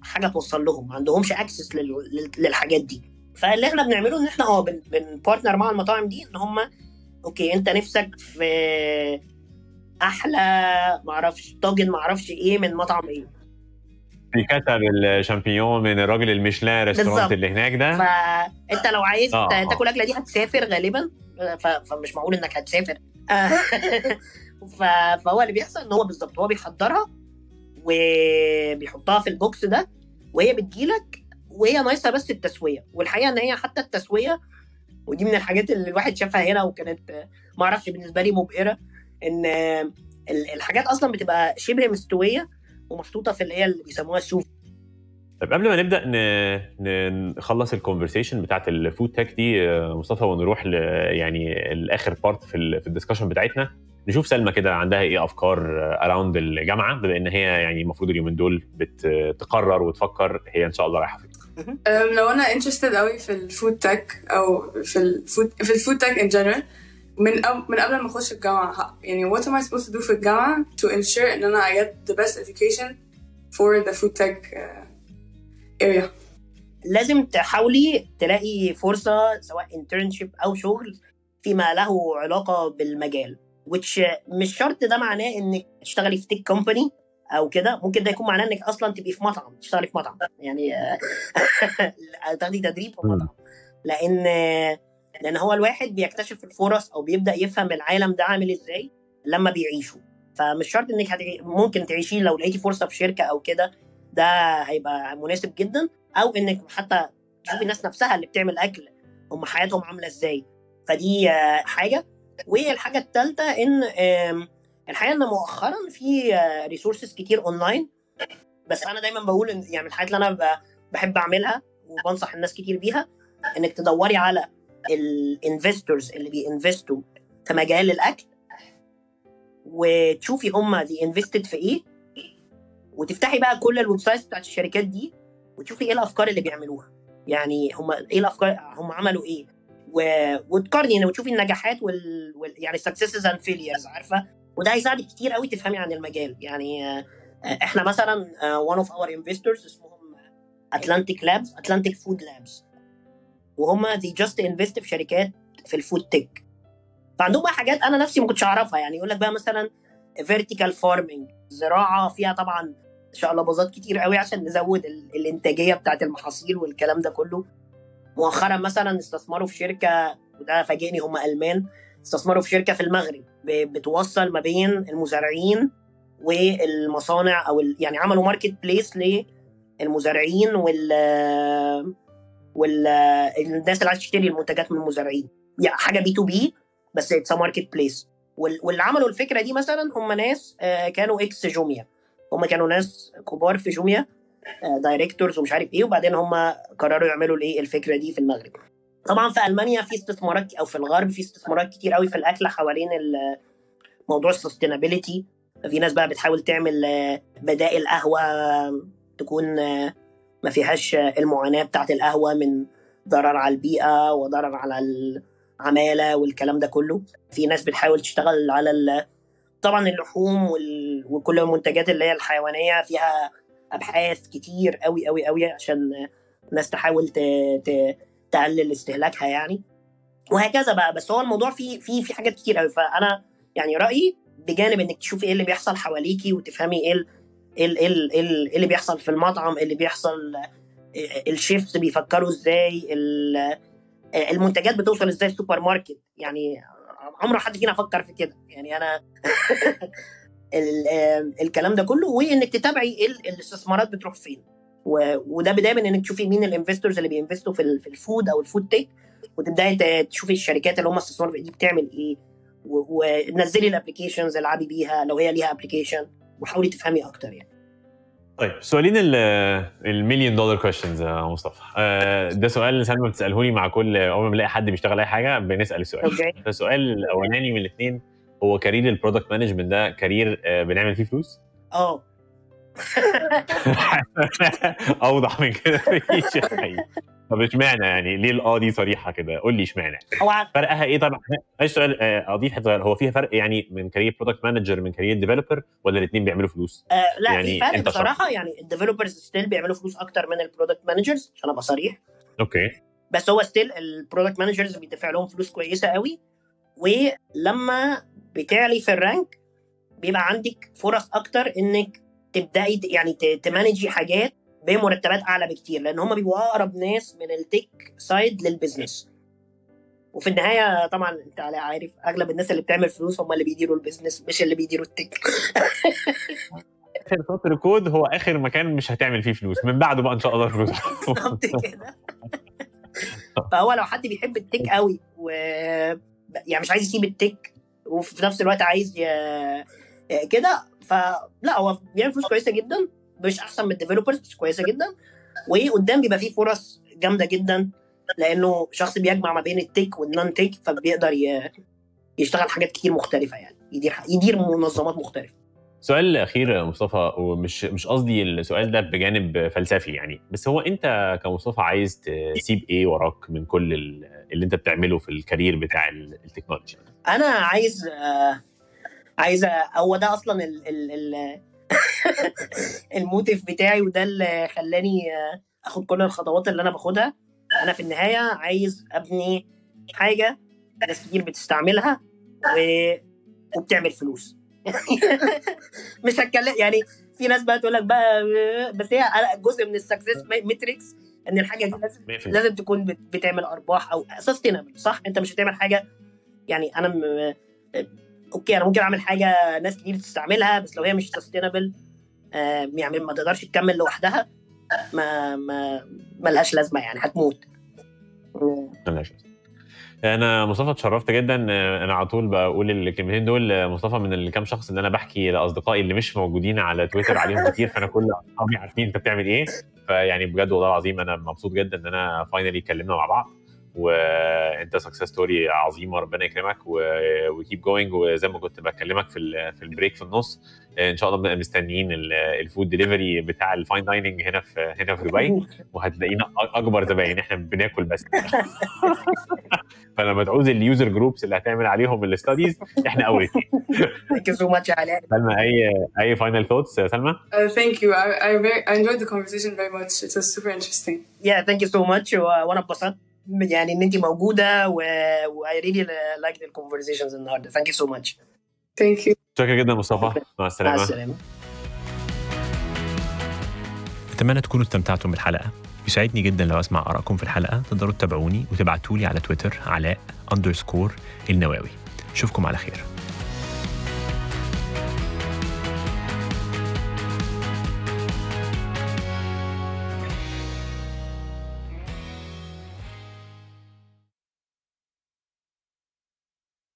حاجة توصل لهم ما عندهمش access لل... للحاجات دي. فاللي إحنا بنعمله ان إحنا آه بن... بن partner مع المطاعم دي ان هم okay انت نفسك في أحلى معرفش طاجن معرفش إيه من مطعم إيه. بيكتب الشامبيون من الراجل الميشلان restaurant اللي هناك ده. فانت لو عايز آه تاكل الاكله دي هتسافر غالبا. فمش معقول إنك هتسافر. فهو اللي بيحصل إن هو بالظبط هو بيحضرها وبيحطها في ال box ده وهي بتجيلك وهي ناقصة بس التسوية والحقيقة إن هي حتى التسوية ودي من الحاجات اللي الواحد شافها هنا وكانت ما أعرفش بالنسبة لي مبهرة إن الحاجات أصلا بتبقى شبه مستوية ومحطوطة في اللي هي اللي بيسموها ال sous طيب قبل ما نبدأ نخلص ال conversation بتاعت ال food tech دي مصطفى ونروح ل يعني الآخر part في في ال discussion بتاعتنا نشوف سلمى كده عندها إيه أفكار around الجامعة بما إن هي يعني المفروض اليومين دول بتقرر وتفكر هي إن شاء الله رايحة لو أنا interested قوي في ال food tech أو في ال food في ال food tech in general من أو من قبل ما أخش الجامعة يعني what am I supposed to do في الجامعة to ensure إن أنا I get the best education for the food tech uh, area لازم تحاولي تلاقي فرصة سواء internship أو شغل فيما له علاقة بالمجال which مش شرط ده معناه إنك تشتغلي في تيك كومباني أو كده ممكن ده يكون معناه انك أصلا تبقي في مطعم تشتغلي في مطعم. يعني تاخدي تدريب في مطعم. لأن لأن هو الواحد بيكتشف الفرص أو بيبدأ يفهم العالم ده عامل إزاي لما بيعيشه. فمش شرط إنك هتعي... ممكن تعيشيه لو لقيتي فرصة في شركة أو كده ده هيبقى مناسب جدا. أو إنك حتى تشوفي الناس نفسها اللي بتعمل أكل هم حياتهم عاملة إزاي. فدي حاجة. والحاجة الثالثه إن الحقيقة إن مؤخرا في resources كتير اونلاين بس أنا دايما بقول إن يعني الحاجات اللي أنا بحب أعملها وبنصح الناس كتير بيها إنك تدوري على ال investors اللي بي invest وا في مجال الأكل وتشوفي هم دي invested في إيه وتفتحي بقى كل ال websites بتاعت الشركات دي وتشوفي إيه الأفكار اللي بيعملوها. يعني هم إيه الأفكار هم عملوا إيه؟ و... وتقارني يعني وتشوفي النجاحات وال, وال... يعني successes and failures عارفة؟ وده هيساعدك كتير قوي تفهمي عن المجال. يعني إحنا مثلا one of our investors اسمهم Atlantic Labs Atlantic Food Labs. وهم دي just invest في شركات في ال food tech فعندهم بقى حاجات أنا نفسي ما كنتش أعرفها. يعني يقول لك بقى مثلا vertical farming زراعة فيها طبعا شقلباظات كتير قوي عشان نزود الإنتاجية بتاعت المحاصيل والكلام ده كله. مؤخرا مثلا استثمروا في شركة وده فاجئني هم ألمان استثمروا في شركة في المغرب. بتوصل ما بين المزارعين والمصانع أو يعني عملوا marketplace للمزارعين وال والناس اللي عايزة تشتري المنتجات من المزارعين. يعني حاجة B2B بس it's marketplace واللي عملوا الفكرة دي مثلا هم ناس كانوا ex جوميا. هم كانوا ناس كبار في جوميا directors ومش عارف إيه وبعدين هم قرروا يعملوا الإيه الفكرة دي في المغرب. طبعا في ألمانيا في استثمارات أو في الغرب في استثمارات كتير قوي في الأكل حوالين ال- موضوع ال sustainability في ناس بقى بتحاول تعمل آه، بدائل قهوة تكون آه، ما فيهاش آه، المعاناة بتاعت القهوة من ضرر على البيئة وضرر على العمالة والكلام ده كله. في ناس بتحاول تشتغل على طبعا اللحوم وال... وكل المنتجات اللي هي الحيوانية فيها أبحاث كتير قوي قوي قوي عشان الناس تحاول ت... ت... تقلل استهلاكها يعني. وهكذا بقى بس هو الموضوع فيه فيه في حاجات كتير قوي فأنا يعني رأيي بجانب إنك تشوفي إيه اللي بيحصل حواليكي وتفهمي إيه ال- إيه ال- إيه ال- ال- إيه اللي بيحصل في المطعم إيه اللي بيحصل ال chefs بيفكروا إزاي ال- المنتجات بتوصل إزاي السوبر ماركت. يعني عمره حد فينا فكر في كده. يعني أنا ال- آه، الكلام ده كله وإنك تتابعي إيه ال- الاستثمارات بتروح فين. و- وده بداية من إنك تشوفي مين ال investors اللي بي invest وا في ال- في ال food أو ال food tech وتبدأي تشوفي الشركات اللي هم استثمروا في دي بتعمل إيه ونزلي ال applications العبي بيها لو هي ليها application وحاولي تفهمي أكتر يعني. طيب سؤالين المليون دولار questions يا مصطفى. آه، ده سؤال سلمى بتساله لي مع كل أول ما بنلاقي حد بيشتغل أي حاجة بنسأل السؤال. okay. السؤال الاولاني من الاثنين هو career ال product management ده career آه، بنعمل فيه فلوس؟ آه. اوضح من كده. مفيش حقيقي. طب اشمعنى يعني؟ ليه الآه دي صريحة كده؟ قول لي اشمعنى. هو فرقها إيه؟ طبعا سؤال آه، أضيف حتة. هو فيها فرق يعني من career product manager من career developer ولا الاثنين بيعملوا فلوس؟ آه لا يعني في فرق بصراحة يعني ال developers still بيعملوا فلوس أكتر من ال product managers عشان أبقى صريح. okay. بس هو still ال product managers بيدفع لهم فلوس كويسة قوي. ولما بتعلي في ال rank بيبقى عندك فرص أكتر إنك تبدأي يعني ت manage ي حاجات بمرتبات أعلى بكتير لأن هم بيبقوا أقرب ناس من ال tech side لل business وفي النهاية طبعا أنت عارف أغلب الناس اللي بتعمل فلوس هم اللي بيديروا ال business مش اللي بيديروا ال tech آخر سطر كود هو آخر مكان مش هتعمل فيه فلوس من بعده بقى إن شاء الله فلوس بالظبط كده. فهو لو حد بيحب ال tech قوي و يعني مش عايز يسيب التك وفي نفس الوقت عايز ي... كده فلا هو بيعمل فلوس كويسة جدا مش أحسن من ال developers بس كويسة جدا. وقدام بيبقى فيه فرص جامدة جدا لأنه شخص بيجمع ما بين ال tech وال non-tech فبيقدر. يشتغل حاجات كتير مختلفة يعني. يدير يدير منظمات مختلفة. سؤال أخير يا مصطفى ومش مش قصدي السؤال ده بجانب فلسفي يعني بس هو أنت كمصطفى عايز تسيب إيه وراك من كل ال- اللي أنت بتعمله في ال career بتاع ال- التكنولوجي أنا عايز آه، عايز أ- هو ده أصلا ال ال ال ال motive بتاعي وده اللي خلاني آخد كل الخطوات اللي أنا باخدها. أنا في النهاية عايز أبني حاجة ناس كتير بتستعملها و... وبتعمل فلوس. مش هتكلم يعني في ناس بقى تقول لك بقى بس هي جزء من ال success metrics إن الحاجة دي لازم 100% لازم تكون بت- بتعمل أرباح أو sustainable صح؟ أنت مش هتعمل حاجة يعني أنا م... Okay أنا ممكن أعمل حاجة ناس كتير تستعملها بس لو هي مش sustainable يعني ما تقدرش تكمل لوحدها ما ما ملهاش لازمة يعني هتموت. ملهاش. أنا مصطفى اتشرفت جدا أنا على طول بقول الكلمتين دول مصطفى من الكام شخص اللي أنا بحكي لأصدقائي اللي مش موجودين على تويتر عليهم كتير فأنا كل أصحابي عارفين أنت بتعمل إيه. فيعني بجد والله العظيم أنا مبسوط جدا إن أنا finally اتكلمنا مع بعض. وانت success story عظيمه ربنا يكرمك و keep going وزي ما كنت بكلمك في ال- في ال break في النص ان شاء الله بنبقى مستنيين ال- ال food delivery بتاع ال fine dining هنا في هنا في دبي وهتلاقينا أكبر زباين إحنا بناكل بس. فلما تعوز ال user groups اللي هتعمل عليهم ال studies إحنا أول اثنين Thank you so much علاء سلمى Any, any final thoughts سلمى؟ Uh, thank you. I, I, very, I enjoyed the conversation very much. It was super interesting. Yeah, thank you so much وأنا اتبسطت. يعني إن انت موجودة و I really like the conversations النهارده. Thank you so much Thank you. شكرا جدا مصطفى. مع مع السلامة. السلامة. أتمنى تكونوا استمتعتم بالحلقة. يسعدني جدا لو أسمع آرائكم في الحلقة. تقدروا تتابعوني وتبعتوا لي على تويتر علاء underscore النواوي. اشوفكم على خير.